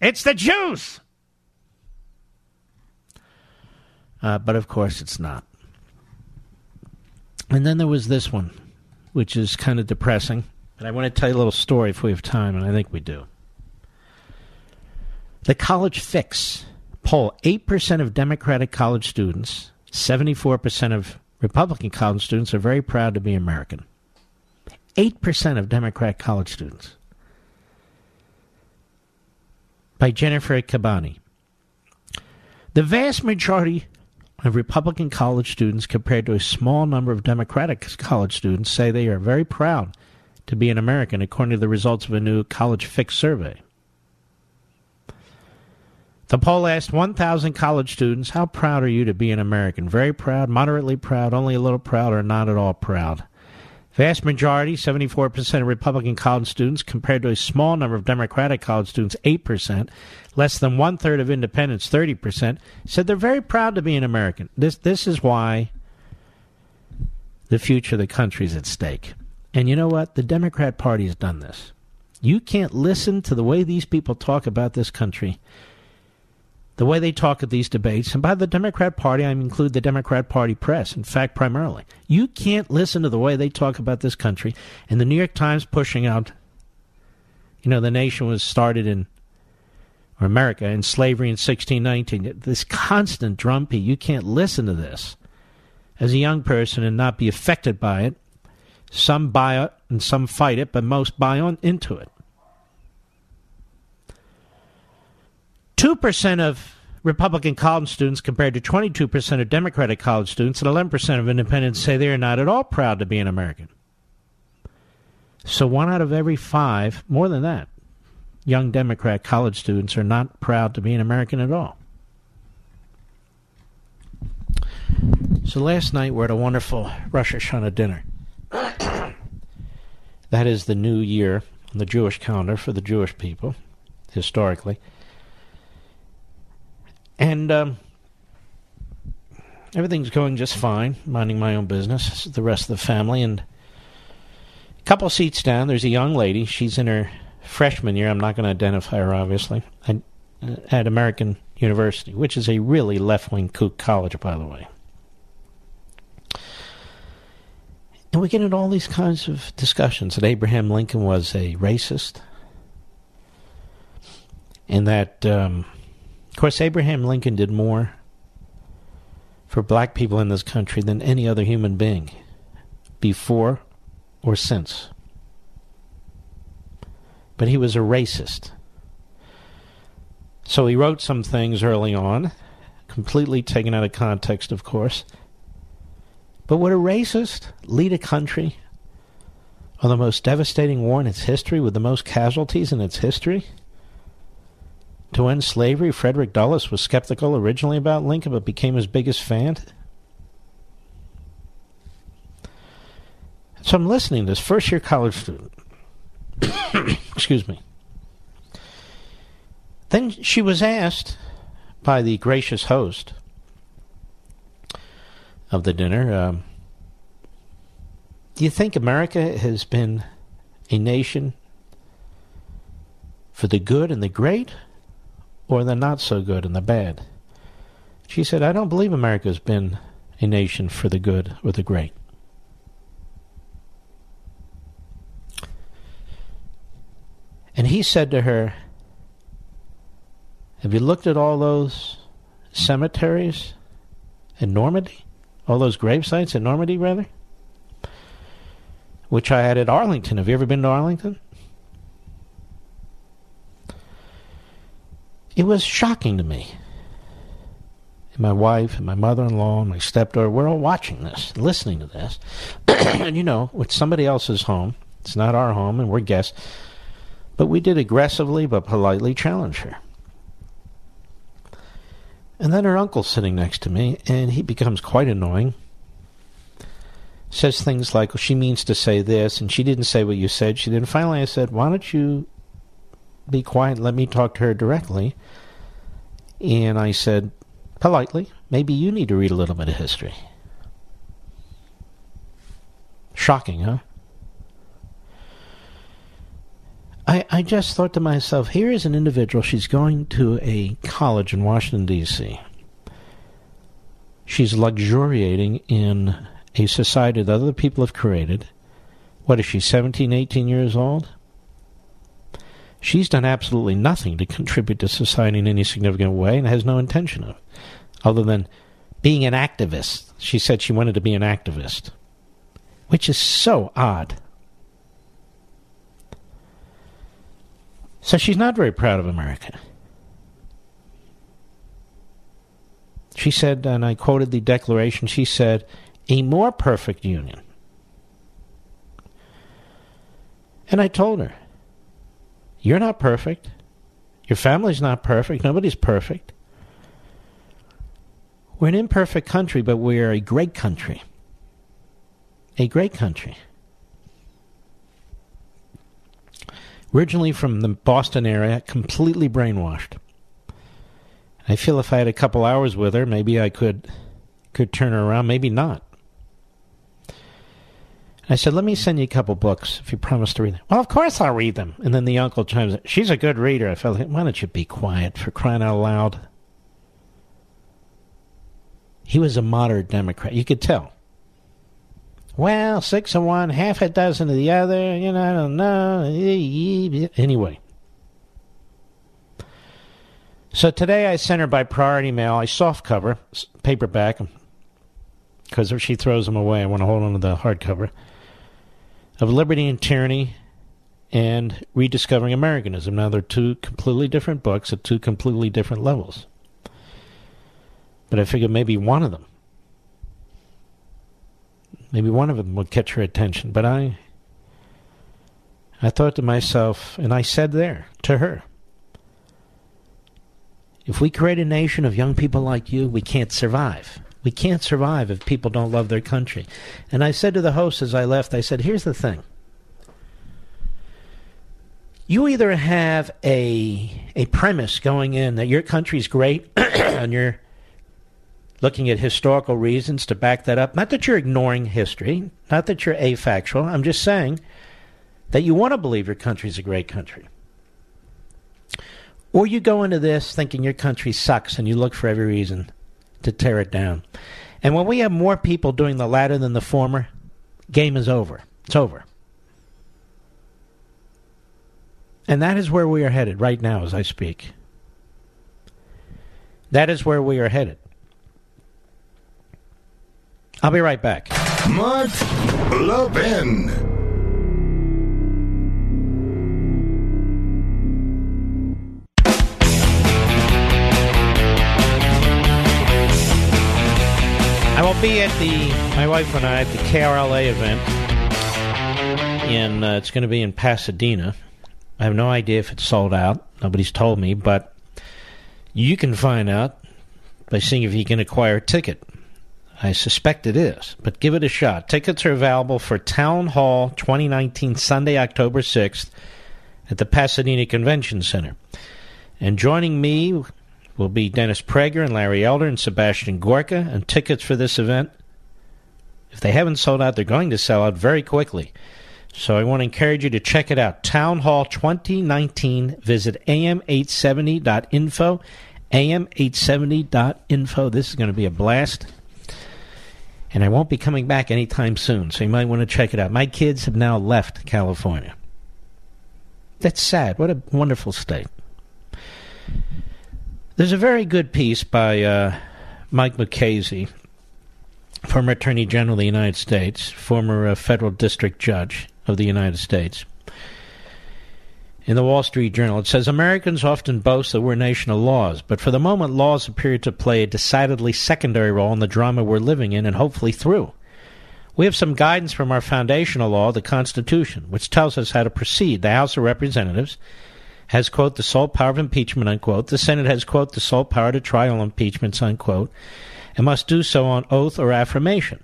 It's the Jews. Uh, but of course, it's not. And then there was this one, which is kind of depressing. And I want to tell you a little story if we have time, and I think we do. The College Fix poll 8% of Democratic college students, 74% of Republican college students are very proud to be American. 8% of Democrat college students. By Jennifer Kabbany. The vast majority of Republican college students compared to a small number of Democratic college students say they are very proud to be an American, according to the results of a new College Fix survey. The poll asked 1,000 college students, How proud are you to be an American? Very proud, moderately proud, only a little proud, or not at all proud? Vast majority, 74% of Republican college students, compared to a small number of Democratic college students, 8%, less than one third of independents, 30%, said they're very proud to be an American. This, this is why the future of the country is at stake. And you know what? The Democrat Party has done this. You can't listen to the way these people talk about this country the way they talk at these debates, and by the Democrat Party, I include the Democrat Party press, in fact, primarily. You can't listen to the way they talk about this country, and the New York Times pushing out, you know, the nation was started in, or America, in slavery in 1619. This constant drumbeat, you can't listen to this as a young person and not be affected by it. Some buy it and some fight it, but most buy on into it. 2% of Republican college students compared to 22% of Democratic college students, and 11% of independents say they are not at all proud to be an American. So one out of every five, more than that, young Democrat college students are not proud to be an American at all. So last night we're at a wonderful Rosh Hashanah dinner. That is the new year on the Jewish calendar for the Jewish people, historically. And um, everything's going just fine, minding my own business, the rest of the family. And a couple seats down, there's a young lady. She's in her freshman year. I'm not going to identify her, obviously, at, at American University, which is a really left wing kook college, by the way. And we get into all these kinds of discussions that Abraham Lincoln was a racist, and that, um, of course, Abraham Lincoln did more for black people in this country than any other human being before or since. But he was a racist. So he wrote some things early on, completely taken out of context, of course. But would a racist lead a country on the most devastating war in its history with the most casualties in its history? To end slavery, Frederick Douglass was skeptical originally about Lincoln but became his biggest fan. So I'm listening to this first year college student. Excuse me. Then she was asked by the gracious host of the dinner um, Do you think America has been a nation for the good and the great, or the not so good and the bad? She said, I don't believe America has been a nation for the good or the great. And he said to her, Have you looked at all those cemeteries in Normandy? All those grave sites in Normandy, rather? Which I had at Arlington. Have you ever been to Arlington? It was shocking to me. And my wife and my mother in law and my stepdaughter, we're all watching this, listening to this. and you know, it's somebody else's home. It's not our home, and we're guests. But we did aggressively but politely challenge her. And then her uncle's sitting next to me, and he becomes quite annoying. Says things like, well, she means to say this, and she didn't say what you said. She didn't. Finally, I said, why don't you be quiet and let me talk to her directly? And I said, politely, maybe you need to read a little bit of history. Shocking, huh? I, I just thought to myself, here is an individual, she's going to a college in Washington, D.C. She's luxuriating in a society that other people have created. What is she, 17, 18 years old? She's done absolutely nothing to contribute to society in any significant way and has no intention of, other than being an activist. She said she wanted to be an activist, which is so odd. So she's not very proud of America. She said, and I quoted the declaration, she said, a more perfect union. And I told her, you're not perfect. Your family's not perfect. Nobody's perfect. We're an imperfect country, but we're a great country. A great country. Originally from the Boston area, completely brainwashed. I feel if I had a couple hours with her, maybe I could could turn her around, maybe not. I said, "Let me send you a couple books if you promise to read them." Well, of course I'll read them. And then the uncle chimes in, "She's a good reader." I felt like, "Why don't you be quiet for crying out loud?" He was a moderate Democrat. You could tell. Well, six of one, half a dozen of the other. You know, I don't know. Anyway. So today I sent her by priority mail a soft cover, paperback, because if she throws them away, I want to hold on to the hardcover, of Liberty and Tyranny and Rediscovering Americanism. Now, they're two completely different books at two completely different levels. But I figured maybe one of them, maybe one of them would catch her attention. But I, I thought to myself, and I said there to her, if we create a nation of young people like you, we can't survive. We can't survive if people don't love their country. And I said to the host as I left, I said, here's the thing. you either have a a premise going in that your country's great and you're looking at historical reasons to back that up. Not that you're ignoring history, not that you're afactual. I'm just saying that you want to believe your country's a great country. Or you go into this thinking your country sucks and you look for every reason to tear it down. And when we have more people doing the latter than the former, game is over. It's over. And that is where we are headed right now as I speak. That is where we are headed. I'll be right back. Mark Levin. I will be at the my wife and I at the KRLA event in uh, it's going to be in Pasadena. I have no idea if it's sold out. Nobody's told me, but you can find out by seeing if you can acquire a ticket. I suspect it is, but give it a shot. Tickets are available for Town Hall 2019 Sunday, October 6th at the Pasadena Convention Center. And joining me will be Dennis Prager and Larry Elder and Sebastian Gorka. And tickets for this event, if they haven't sold out, they're going to sell out very quickly. So I want to encourage you to check it out. Town Hall 2019. Visit am870.info. am870.info. This is going to be a blast. And I won't be coming back anytime soon, so you might want to check it out. My kids have now left California. That's sad. What a wonderful state. There's a very good piece by uh, Mike Mukasey, former Attorney General of the United States, former uh, federal district judge of the United States. In the Wall Street Journal, it says Americans often boast that we're a nation of laws, but for the moment, laws appear to play a decidedly secondary role in the drama we're living in and hopefully through. We have some guidance from our foundational law, the Constitution, which tells us how to proceed. The House of Representatives has, quote, the sole power of impeachment, unquote. The Senate has, quote, the sole power to try all impeachments, unquote, and must do so on oath or affirmation.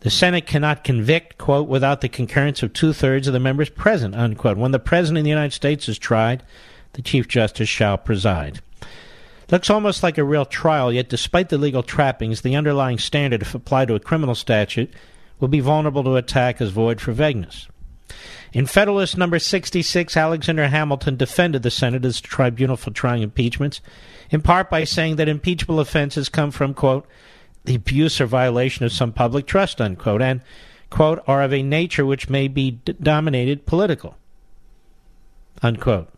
The Senate cannot convict, quote, without the concurrence of two thirds of the members present, unquote. When the President of the United States is tried, the Chief Justice shall preside. Looks almost like a real trial, yet despite the legal trappings, the underlying standard, if applied to a criminal statute, will be vulnerable to attack as void for vagueness. In Federalist number 66, Alexander Hamilton defended the Senate as a tribunal for trying impeachments, in part by saying that impeachable offenses come from, quote, the abuse or violation of some public trust, unquote, and, quote, are of a nature which may be d- dominated political, unquote,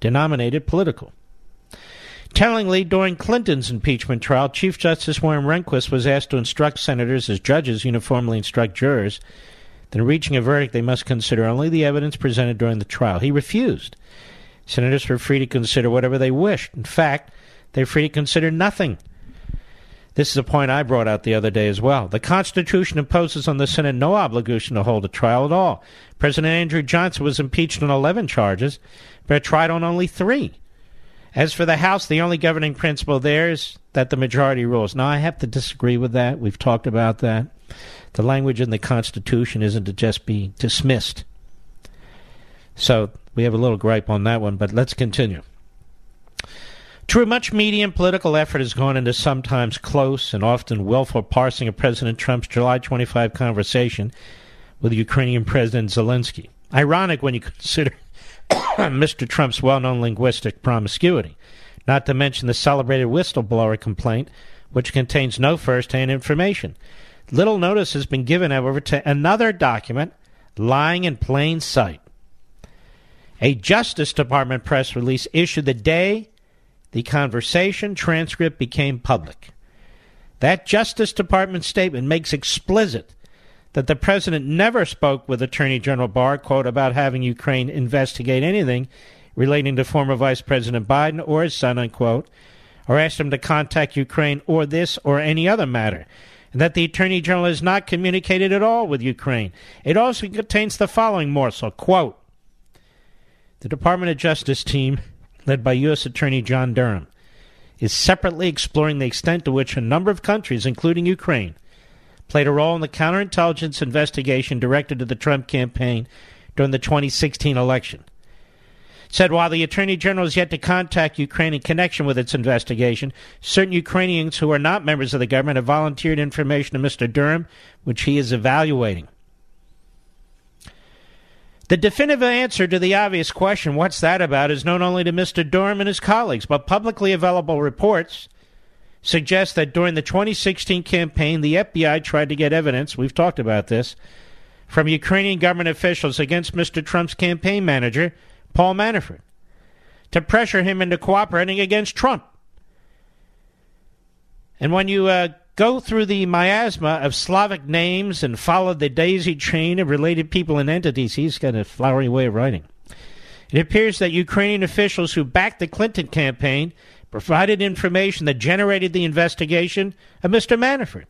denominated political. Tellingly, during Clinton's impeachment trial, Chief Justice William Rehnquist was asked to instruct senators as judges uniformly instruct jurors that in reaching a verdict they must consider only the evidence presented during the trial. He refused. Senators were free to consider whatever they wished. In fact, they're free to consider nothing. This is a point I brought out the other day as well. The Constitution imposes on the Senate no obligation to hold a trial at all. President Andrew Johnson was impeached on 11 charges, but tried on only three. As for the House, the only governing principle there is that the majority rules. Now, I have to disagree with that. We've talked about that. The language in the Constitution isn't to just be dismissed. So we have a little gripe on that one, but let's continue. True, much media and political effort has gone into sometimes close and often willful parsing of President Trump's July 25 conversation with Ukrainian President Zelensky. Ironic when you consider Mr. Trump's well known linguistic promiscuity, not to mention the celebrated whistleblower complaint, which contains no first hand information. Little notice has been given, however, to another document lying in plain sight. A Justice Department press release issued the day the conversation transcript became public. That Justice Department statement makes explicit that the president never spoke with Attorney General Barr, quote, about having Ukraine investigate anything relating to former Vice President Biden or his son, unquote, or asked him to contact Ukraine or this or any other matter. And that the Attorney General has not communicated at all with Ukraine. It also contains the following morsel, quote, the Department of Justice team led by U.S. Attorney John Durham, is separately exploring the extent to which a number of countries, including Ukraine, played a role in the counterintelligence investigation directed to the Trump campaign during the 2016 election. said while the Attorney General has yet to contact Ukraine in connection with its investigation, certain Ukrainians who are not members of the government have volunteered information to Mr. Durham, which he is evaluating. The definitive answer to the obvious question, what's that about, is known only to Mr. Durham and his colleagues, but publicly available reports suggest that during the 2016 campaign, the FBI tried to get evidence, we've talked about this, from Ukrainian government officials against Mr. Trump's campaign manager, Paul Manafort, to pressure him into cooperating against Trump. And when you uh, go through the miasma of Slavic names and follow the daisy chain of related people and entities, he's got a flowery way of writing. It appears that Ukrainian officials who backed the Clinton campaign provided information that generated the investigation of Mr. Manafort.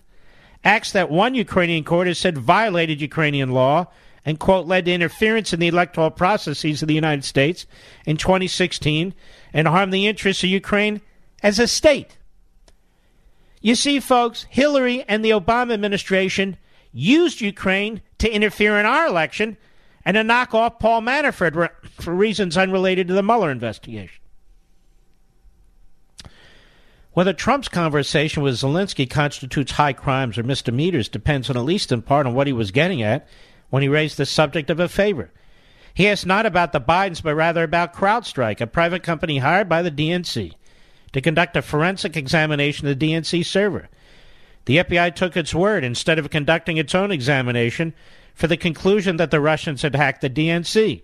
Acts that one Ukrainian court has said violated Ukrainian law and, quote, led to interference in the electoral processes of the United States in 2016 and harmed the interests of Ukraine as a state. You see, folks, Hillary and the Obama administration used Ukraine to interfere in our election and to knock off Paul Manafort for reasons unrelated to the Mueller investigation. Whether Trump's conversation with Zelensky constitutes high crimes or misdemeanors depends on at least in part on what he was getting at when he raised the subject of a favor. He asked not about the Bidens, but rather about CrowdStrike, a private company hired by the DNC to conduct a forensic examination of the DNC server. The FBI took its word instead of conducting its own examination for the conclusion that the Russians had hacked the DNC.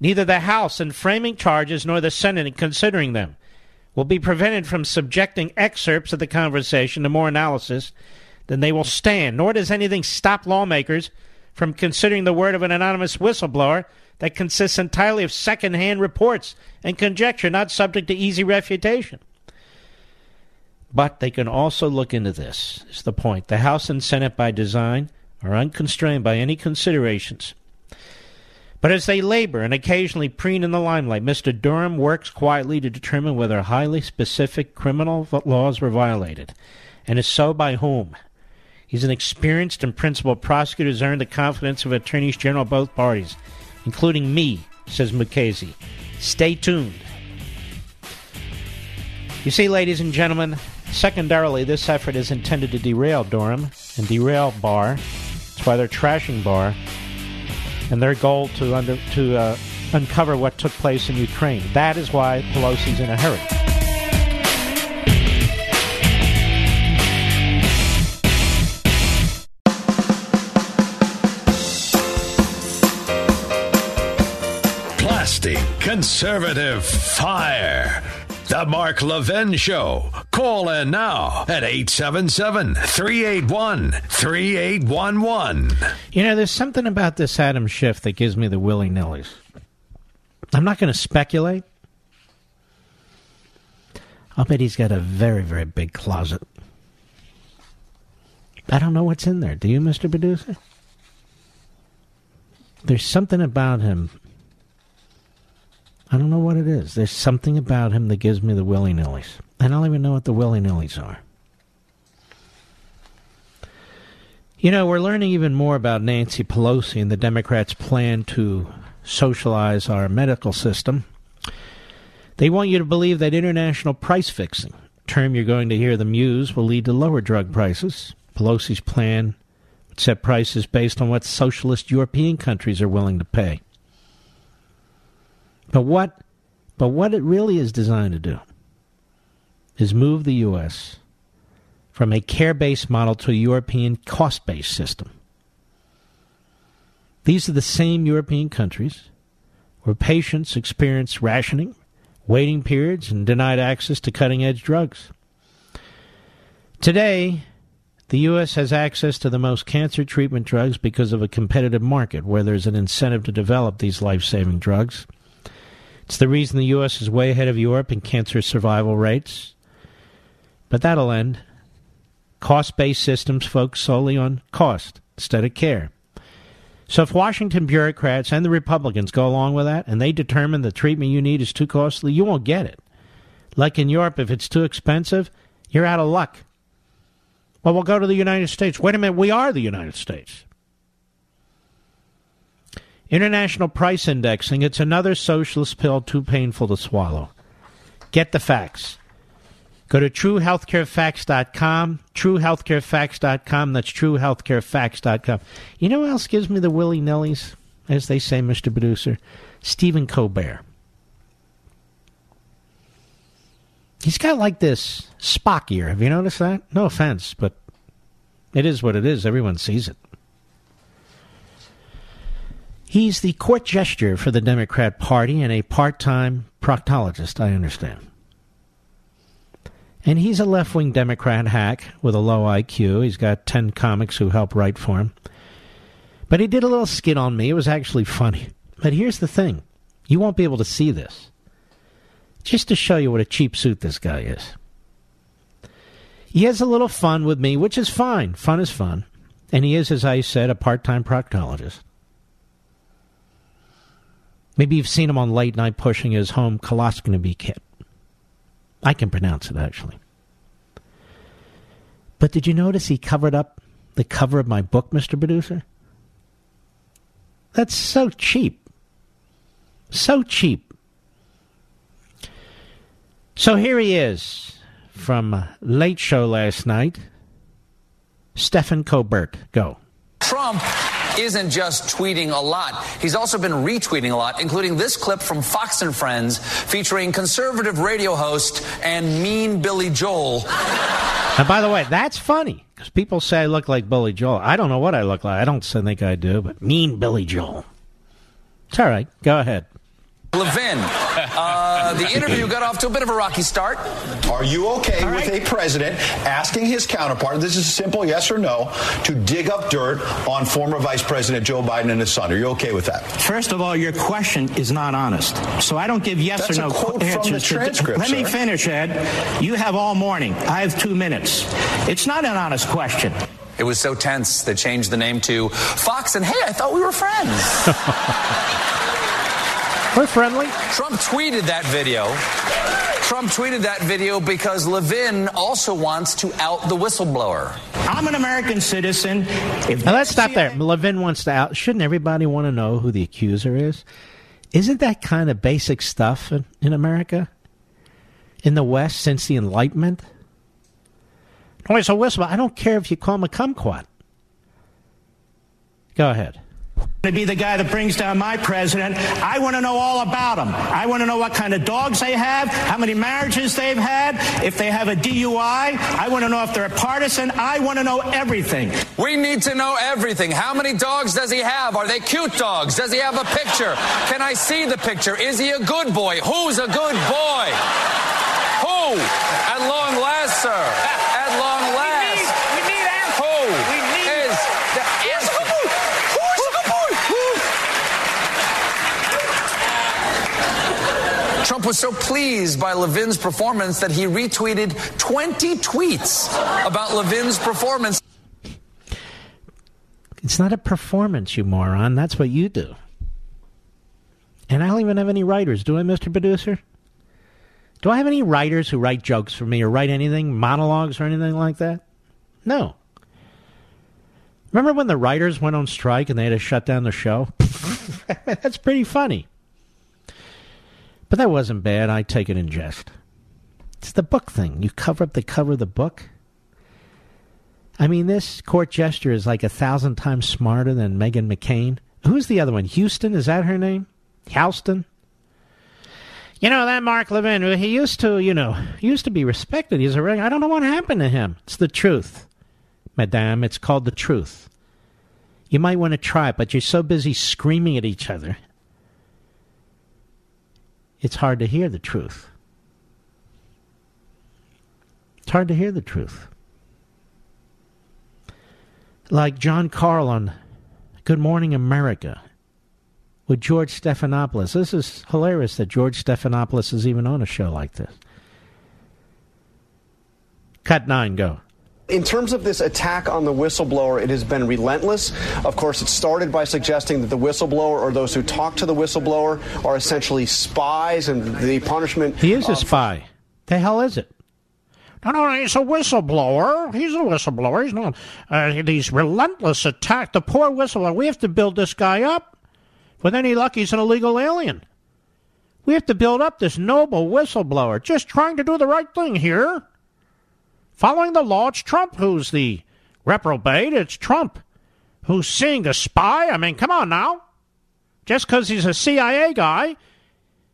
Neither the House in framing charges nor the Senate in considering them will be prevented from subjecting excerpts of the conversation to more analysis than they will stand, nor does anything stop lawmakers from considering the word of an anonymous whistleblower that consists entirely of second-hand reports and conjecture not subject to easy refutation. But they can also look into this, is the point. The House and Senate, by design, are unconstrained by any considerations but as they labor and occasionally preen in the limelight, Mr. Durham works quietly to determine whether highly specific criminal laws were violated, and if so, by whom. He's an experienced and principled prosecutor who's earned the confidence of attorneys general of both parties, including me, says Mukasey. Stay tuned. You see, ladies and gentlemen, secondarily, this effort is intended to derail Durham and derail Barr. That's why they're trashing Barr and their goal to under, to uh, uncover what took place in Ukraine. That is why Pelosi's in a hurry. Plastic conservative fire. The Mark Levin Show. Call in now at 877 381 3811. You know, there's something about this Adam Schiff that gives me the willy nillies. I'm not going to speculate. I'll bet he's got a very, very big closet. I don't know what's in there. Do you, Mr. Producer? There's something about him I don't know what it is. There's something about him that gives me the willy nillies. And I don't even know what the willy nillies are. You know, we're learning even more about Nancy Pelosi and the Democrats' plan to socialize our medical system. They want you to believe that international price fixing, term you're going to hear them use, will lead to lower drug prices. Pelosi's plan would set prices based on what socialist European countries are willing to pay. But what, but what it really is designed to do is move the U.S. from a care based model to a European cost based system. These are the same European countries where patients experience rationing, waiting periods, and denied access to cutting edge drugs. Today, the U.S. has access to the most cancer treatment drugs because of a competitive market where there's an incentive to develop these life saving drugs. It's the reason the U.S. is way ahead of Europe in cancer survival rates. But that'll end. Cost based systems focus solely on cost instead of care. So if Washington bureaucrats and the Republicans go along with that and they determine the treatment you need is too costly, you won't get it. Like in Europe, if it's too expensive, you're out of luck. Well, we'll go to the United States. Wait a minute, we are the United States. International price indexing, it's another socialist pill too painful to swallow. Get the facts. Go to truehealthcarefacts.com, truehealthcarefacts.com. That's truehealthcarefacts.com. You know what else gives me the willy nillies, as they say, Mr. Producer? Stephen Colbert. He's got like this Spock ear. Have you noticed that? No offense, but it is what it is. Everyone sees it. He's the court gesture for the Democrat Party and a part time proctologist, I understand. And he's a left wing Democrat hack with a low IQ. He's got 10 comics who help write for him. But he did a little skit on me. It was actually funny. But here's the thing you won't be able to see this. Just to show you what a cheap suit this guy is. He has a little fun with me, which is fine. Fun is fun. And he is, as I said, a part time proctologist. Maybe you've seen him on late night pushing his home coloscopy kit. I can pronounce it, actually. But did you notice he covered up the cover of my book, Mr. Producer? That's so cheap. So cheap. So here he is from uh, Late Show last night. Stephen Colbert. Go. Trump isn't just tweeting a lot. He's also been retweeting a lot, including this clip from Fox and Friends featuring conservative radio host and mean Billy Joel. And by the way, that's funny because people say I look like Billy Joel. I don't know what I look like. I don't think I do, but mean Billy Joel. It's all right. Go ahead. Levin, uh, the interview got off to a bit of a rocky start. Are you okay with a president asking his counterpart, this is a simple yes or no, to dig up dirt on former Vice President Joe Biden and his son? Are you okay with that? First of all, your question is not honest. So I don't give yes That's or no a quote answers. from the to- transcript, Let me finish, Ed. You have all morning. I have two minutes. It's not an honest question. It was so tense they changed the name to Fox and hey, I thought we were friends. We're friendly. Trump tweeted that video. Trump tweeted that video because Levin also wants to out the whistleblower. I'm an American citizen. If Now let's stop there. Levin wants to out. Shouldn't everybody want to know who the accuser is? Isn't that kind of basic stuff in, in America? In the West since the Enlightenment? Oh, it's a whistle. I don't care if you call him a kumquat. Go ahead. To be the guy that brings down my president. I want to know all about them. I want to know what kind of dogs they have, how many marriages they've had, if they have a DUI. I want to know if they're a partisan. I want to know everything. We need to know everything. How many dogs does he have? Are they cute dogs? Does he have a picture? Can I see the picture? Is he a good boy? Who's a good boy? Who? At long last, sir. At long last. We need, answers. Who? We need is the answer. Who's a good boy? Trump was so pleased by Levin's performance that he retweeted 20 tweets about Levin's performance. It's not a performance, you moron. That's what you do. And I don't even have any writers, do I, Mr. Producer? Do I have any writers who write jokes for me or write anything, monologues or anything like that? No. Remember when the writers went on strike and they had to shut down the show? That's pretty funny. But that wasn't bad. I take it in jest. It's the book thing. You cover up the cover of the book. I mean, this court gesture is like a thousand times smarter than Meghan McCain. Who's the other one? Houston? Is that her name? Houston? You know, that Mark Levin, he used to, you know, used to be respected. He's a reg- I don't know what happened to him. It's the truth, madame. It's called the truth. You might want to try it, but you're so busy screaming at each other. It's hard to hear the truth. It's hard to hear the truth. Like Jon Karl on Good Morning America with George Stephanopoulos. This is hilarious that George Stephanopoulos is even on a show like this. Cut nine, go. In terms of this attack on the whistleblower, it has been relentless. Of course, it started by suggesting that the whistleblower or those who talk to the whistleblower are essentially spies, and the punishment. He is a spy. The hell is it? No, no, no, he's a whistleblower. He's a whistleblower. He's not. Uh, these relentless attack. The poor whistleblower. We have to build this guy up. With any luck, he's an illegal alien. We have to build up this noble whistleblower, just trying to do the right thing here. Following the law, it's Trump who's the reprobate. It's Trump who's seeing the spy. I mean, come on now. Just because he's a CIA guy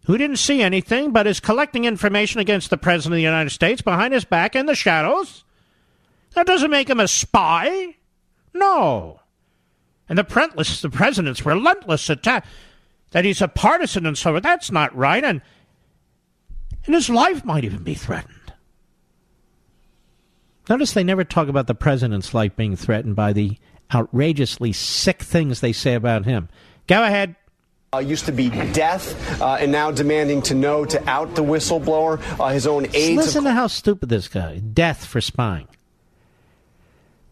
who didn't see anything but is collecting information against the President of the United States behind his back in the shadows, that doesn't make him a spy. No. And the, the president's relentless attack that he's a partisan and so on, that's not right. And, and his life might even be threatened. Notice they never talk about the president's life being threatened by the outrageously sick things they say about him. Go ahead. Uh, used to be death, uh, and now demanding to know to out the whistleblower. Uh, his own aides. Listen to how stupid this guy. Death for spying.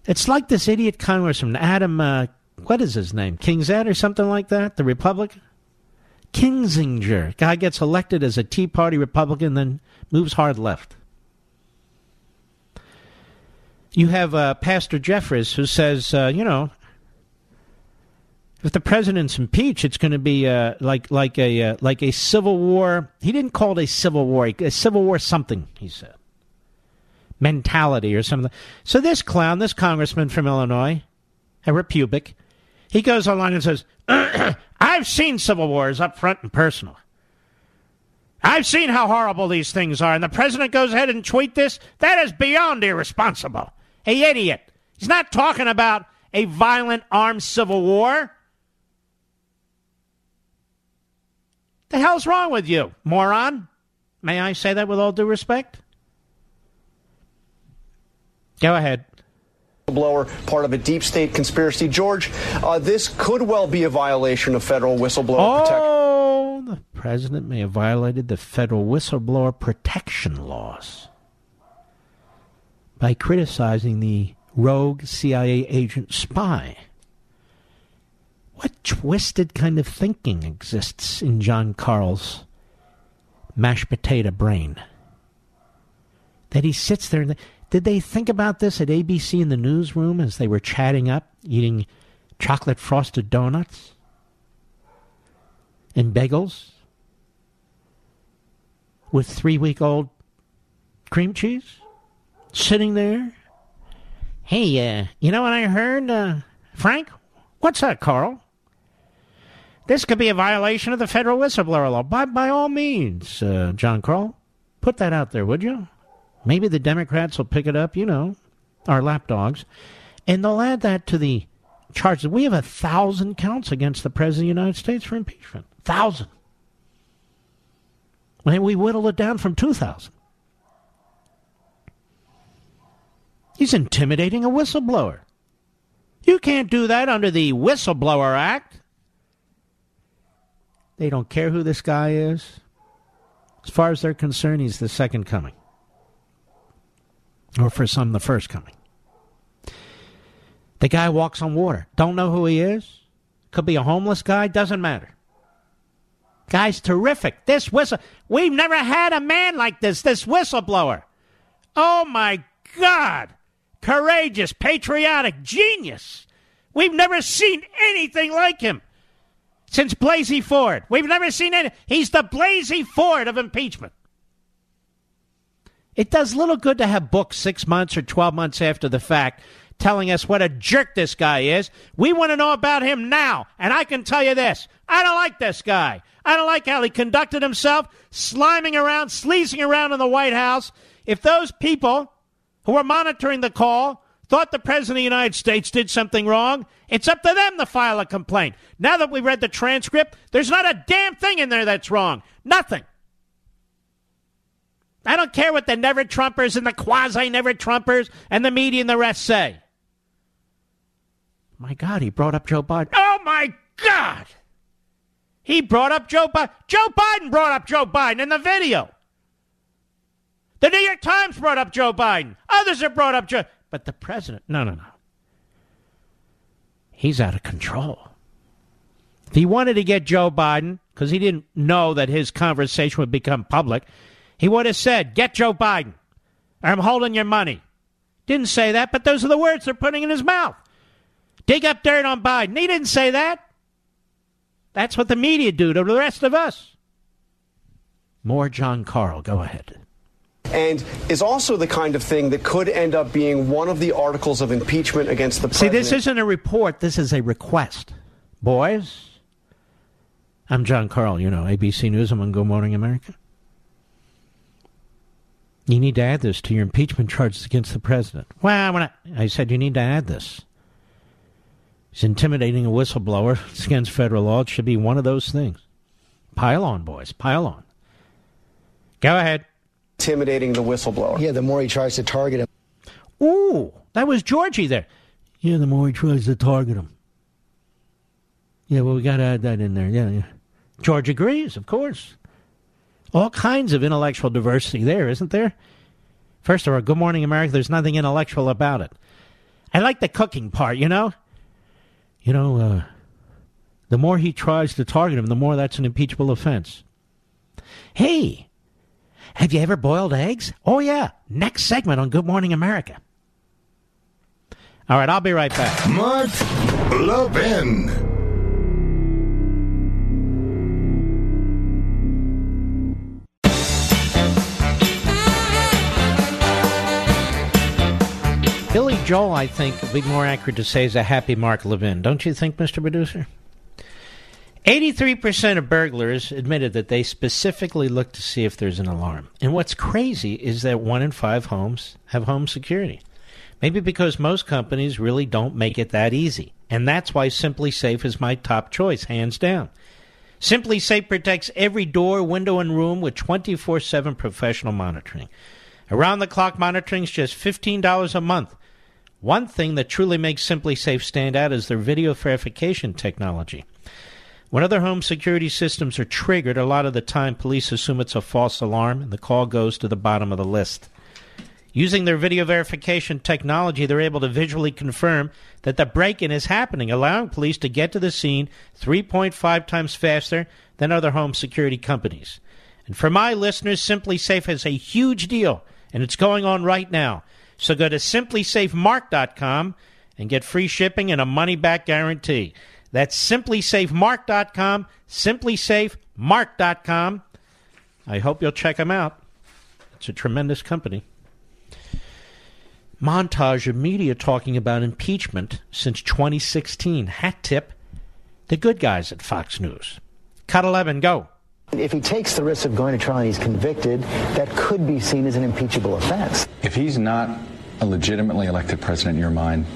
It's like this idiot congressman Adam. Uh, what is his name? Kingset or something like that. The Republican. Kinzinger. Guy gets elected as a Tea Party Republican, then moves hard left. You have uh, Pastor Jeffress who says, uh, you know, if the president's impeached, it's going to be uh, like like a uh, like a civil war. He didn't call it a civil war, a civil war something. He said mentality or something. So this clown, this congressman from Illinois, a Republic, he goes online and says, "I've seen civil wars up front and personal. I've seen how horrible these things are." And the president goes ahead and tweet this. That is beyond irresponsible. Hey, idiot! He's not talking about a violent armed civil war. The hell's wrong with you, moron? May I say that with all due respect? Go ahead. Whistleblower, part of a deep state conspiracy. George, uh, this could well be a violation of federal whistleblower oh, protection. Oh, the president may have violated the federal whistleblower protection laws by criticizing the rogue CIA agent spy. What twisted kind of thinking exists in Jon Karl's mashed potato brain? That he sits there and did they think about this at ABC in the newsroom as they were chatting up, eating chocolate frosted donuts and bagels with three week old cream cheese? Sitting there? Hey, uh, you know what I heard, uh, Frank? What's that, Karl? This could be a violation of the federal whistleblower law. By, by all means, uh, Jon Karl, put that out there, would you? Maybe the Democrats will pick it up, you know, our lapdogs, and they'll add that to the charges. We have a thousand counts against the President of the United States for impeachment. Thousand. And we whittle it down from 2,000. He's intimidating a whistleblower. You can't do that under the Whistleblower Act. They don't care who this guy is. As far as they're concerned, he's the second coming. Or for some, the first coming. The guy walks on water. Don't know who he is. Could be a homeless guy. Doesn't matter. Guy's terrific. This whistle. We've never had a man like this, this whistleblower. Oh my God. Courageous, patriotic, genius. We've never seen anything like him since Blasey Ford. We've never seen any. He's the Blasey Ford of impeachment. It does little good to have books six months or 12 months after the fact telling us what a jerk this guy is. We want to know about him now. And I can tell you this I don't like this guy. I don't like how he conducted himself, sliming around, sleazing around in the White House. If those people who were monitoring the call thought the President of the United States did something wrong, it's up to them to file a complaint. Now that we read the transcript, there's not a damn thing in there that's wrong. Nothing. I don't care what the never Trumpers and the quasi never Trumpers and the media and the rest say. My God, he brought up Joe Biden. Oh my God! He brought up Joe Biden. Joe Biden brought up Joe Biden in the video. The New York Times brought up Joe Biden. Others have brought up Joe. But the president, no, no, no. He's out of control. If he wanted to get Joe Biden, because he didn't know that his conversation would become public, he would have said, Get Joe Biden. I'm holding your money. Didn't say that, but those are the words they're putting in his mouth. Dig up dirt on Biden. He didn't say that. That's what the media do to the rest of us. More Jon Karl. Go ahead. And is also the kind of thing that could end up being one of the articles of impeachment against the See, president. See, this isn't a report. This is a request. Boys, I'm Jon Karl, you know, ABC News. I'm on Good Morning America. You need to add this to your impeachment charges against the president. Well, when I, I said you need to add this. He's intimidating a whistleblower. It's against federal law. It should be one of those things. Pile on, boys. Pile on. Go ahead. Intimidating the whistleblower. Yeah, the more he tries to target him. Ooh, that was Georgie there. Yeah, the more he tries to target him. Yeah, well, we got to add that in there. Yeah, yeah. George agrees, of course. All kinds of intellectual diversity there, isn't there? First of all, Good Morning America, there's nothing intellectual about it. I like the cooking part, you know? You know, uh, the more he tries to target him, the more that's an impeachable offense. Hey, have you ever boiled eggs? Oh, yeah. Next segment on Good Morning America. All right, I'll be right back. Mark Levin. Billy Joel, I think, would be more accurate to say is a happy Mark Levin. Don't you think, Mr. Producer? 83% of burglars admitted that they specifically look to see if there's an alarm. And what's crazy is that one in five homes have home security. Maybe because most companies really don't make it that easy. And that's why SimpliSafe is my top choice, hands down. SimpliSafe protects every door, window, and room with 24 7 professional monitoring. Around the clock monitoring is just $15 a month. One thing that truly makes SimpliSafe stand out is their video verification technology. When other home security systems are triggered, a lot of the time police assume it's a false alarm and the call goes to the bottom of the list. Using their video verification technology, they're able to visually confirm that the break in is happening, allowing police to get to the scene 3.5 times faster than other home security companies. And for my listeners, SimpliSafe has a huge deal, and it's going on right now. So go to simplisafemark.com and get free shipping and a money back guarantee. That's simplisafemark.com, simplisafemark.com. I hope you'll check them out. It's a tremendous company. Montage of media talking about impeachment since 2016. Hat tip the good guys at Fox News. Cut 11, go. If he takes the risk of going to trial and he's convicted, that could be seen as an impeachable offense. If he's not a legitimately elected president in your mind,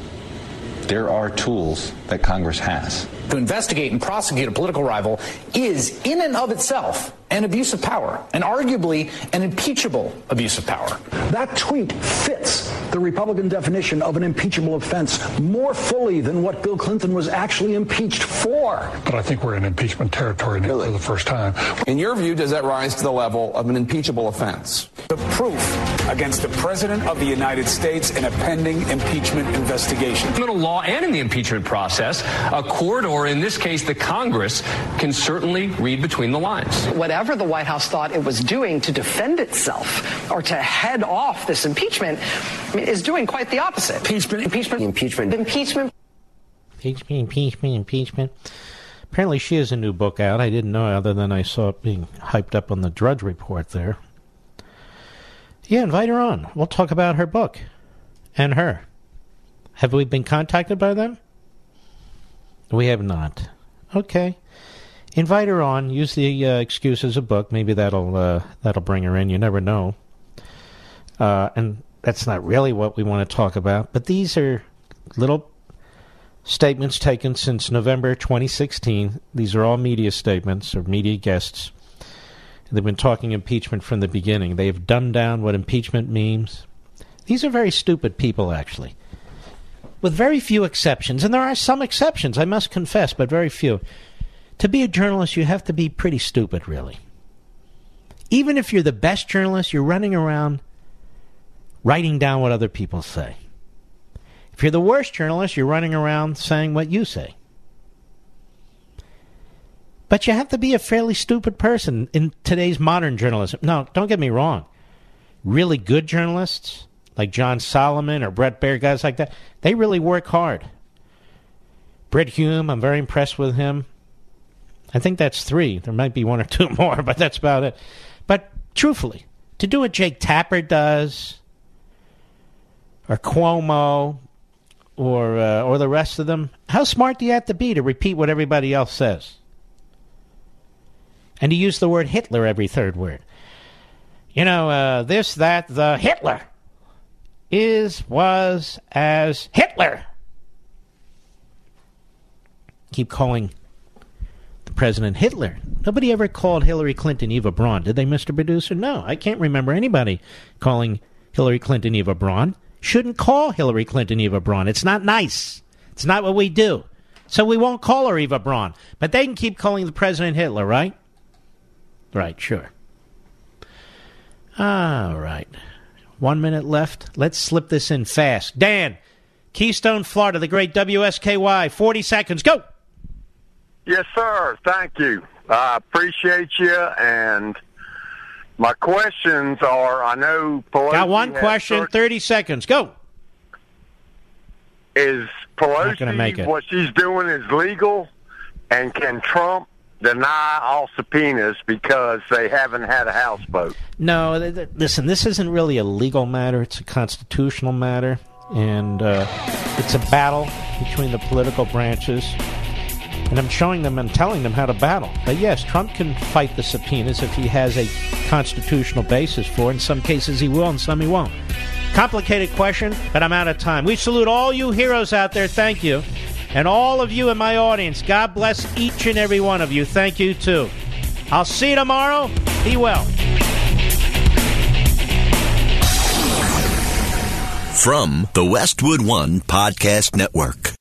there are tools that Congress has. To investigate and prosecute a political rival is, in and of itself, an abuse of power, and arguably an impeachable abuse of power. That tweet fits the Republican definition of an impeachable offense more fully than what Bill Clinton was actually impeached for. But I think we're in impeachment territory now for the first time. In your view, does that rise to the level of an impeachable offense? The proof against the President of the United States in a pending impeachment investigation. Criminal law and in the impeachment process, a court, or in this case, the Congress, can certainly read between the lines. Whatever the White House thought it was doing to defend itself or to head off this impeachment I mean, is doing quite the opposite. Impeachment, impeachment, impeachment, impeachment. Impeachment, impeachment, impeachment. Apparently, she has a new book out. I didn't know other than I saw it being hyped up on the Drudge Report there. Yeah, invite her on. We'll talk about her book and her. Have we been contacted by them? We have not. Okay. Invite her on. Use the uh, excuse as a book. Maybe that'll uh, that'll bring her in. You never know. Uh, and that's not really what we want to talk about. But these are little statements taken since November 2016. These are all media statements or media guests. They've been talking impeachment from the beginning. They have dumbed down what impeachment means. These are very stupid people, actually, with very few exceptions. And there are some exceptions, I must confess, but very few. To be a journalist, you have to be pretty stupid, really. Even if you're the best journalist, you're running around writing down what other people say. If you're the worst journalist, you're running around saying what you say. But you have to be a fairly stupid person in today's modern journalism. No, don't get me wrong. Really good journalists, like John Solomon or Bret Baier, guys like that, they really work hard. Brit Hume, I'm very impressed with him. I think that's three. There might be one or two more, but that's about it. But truthfully, to do what Jake Tapper does, or Cuomo, or uh, or the rest of them, how smart do you have to be to repeat what everybody else says? And to use the word Hitler every third word. You know, uh, this, that, the Hitler is, was, as Hitler. Keep calling the president Hitler. Nobody ever called Hillary Clinton Eva Braun, did they, Mr. Producer? No, I can't remember anybody calling Hillary Clinton Eva Braun. Shouldn't call Hillary Clinton Eva Braun. It's not nice. It's not what we do. So we won't call her Eva Braun. But they can keep calling the president Hitler, right? Right, sure. All right. One minute left. Let's slip this in fast. Dan, Keystone, Florida, the great WSKY. 40 seconds. Go. Yes, sir. Thank you. I appreciate you. And my questions are I know Pelosi. Got one question, 30 seconds. Go. Is gonna make Pelosi, it. what she's doing is legal? And can Trump deny all subpoenas because they haven't had a houseboat. No, th- th- listen, this isn't really a legal matter. It's a constitutional matter. And uh, it's a battle between the political branches. And I'm showing them and telling them how to battle. But yes, Trump can fight the subpoenas if he has a constitutional basis for it. In some cases he will, and some he won't. Complicated question, but I'm out of time. We salute all you heroes out there. Thank you. And all of you in my audience. God bless each and every one of you. Thank you, too. I'll see you tomorrow. Be well. From the Westwood One Podcast Network.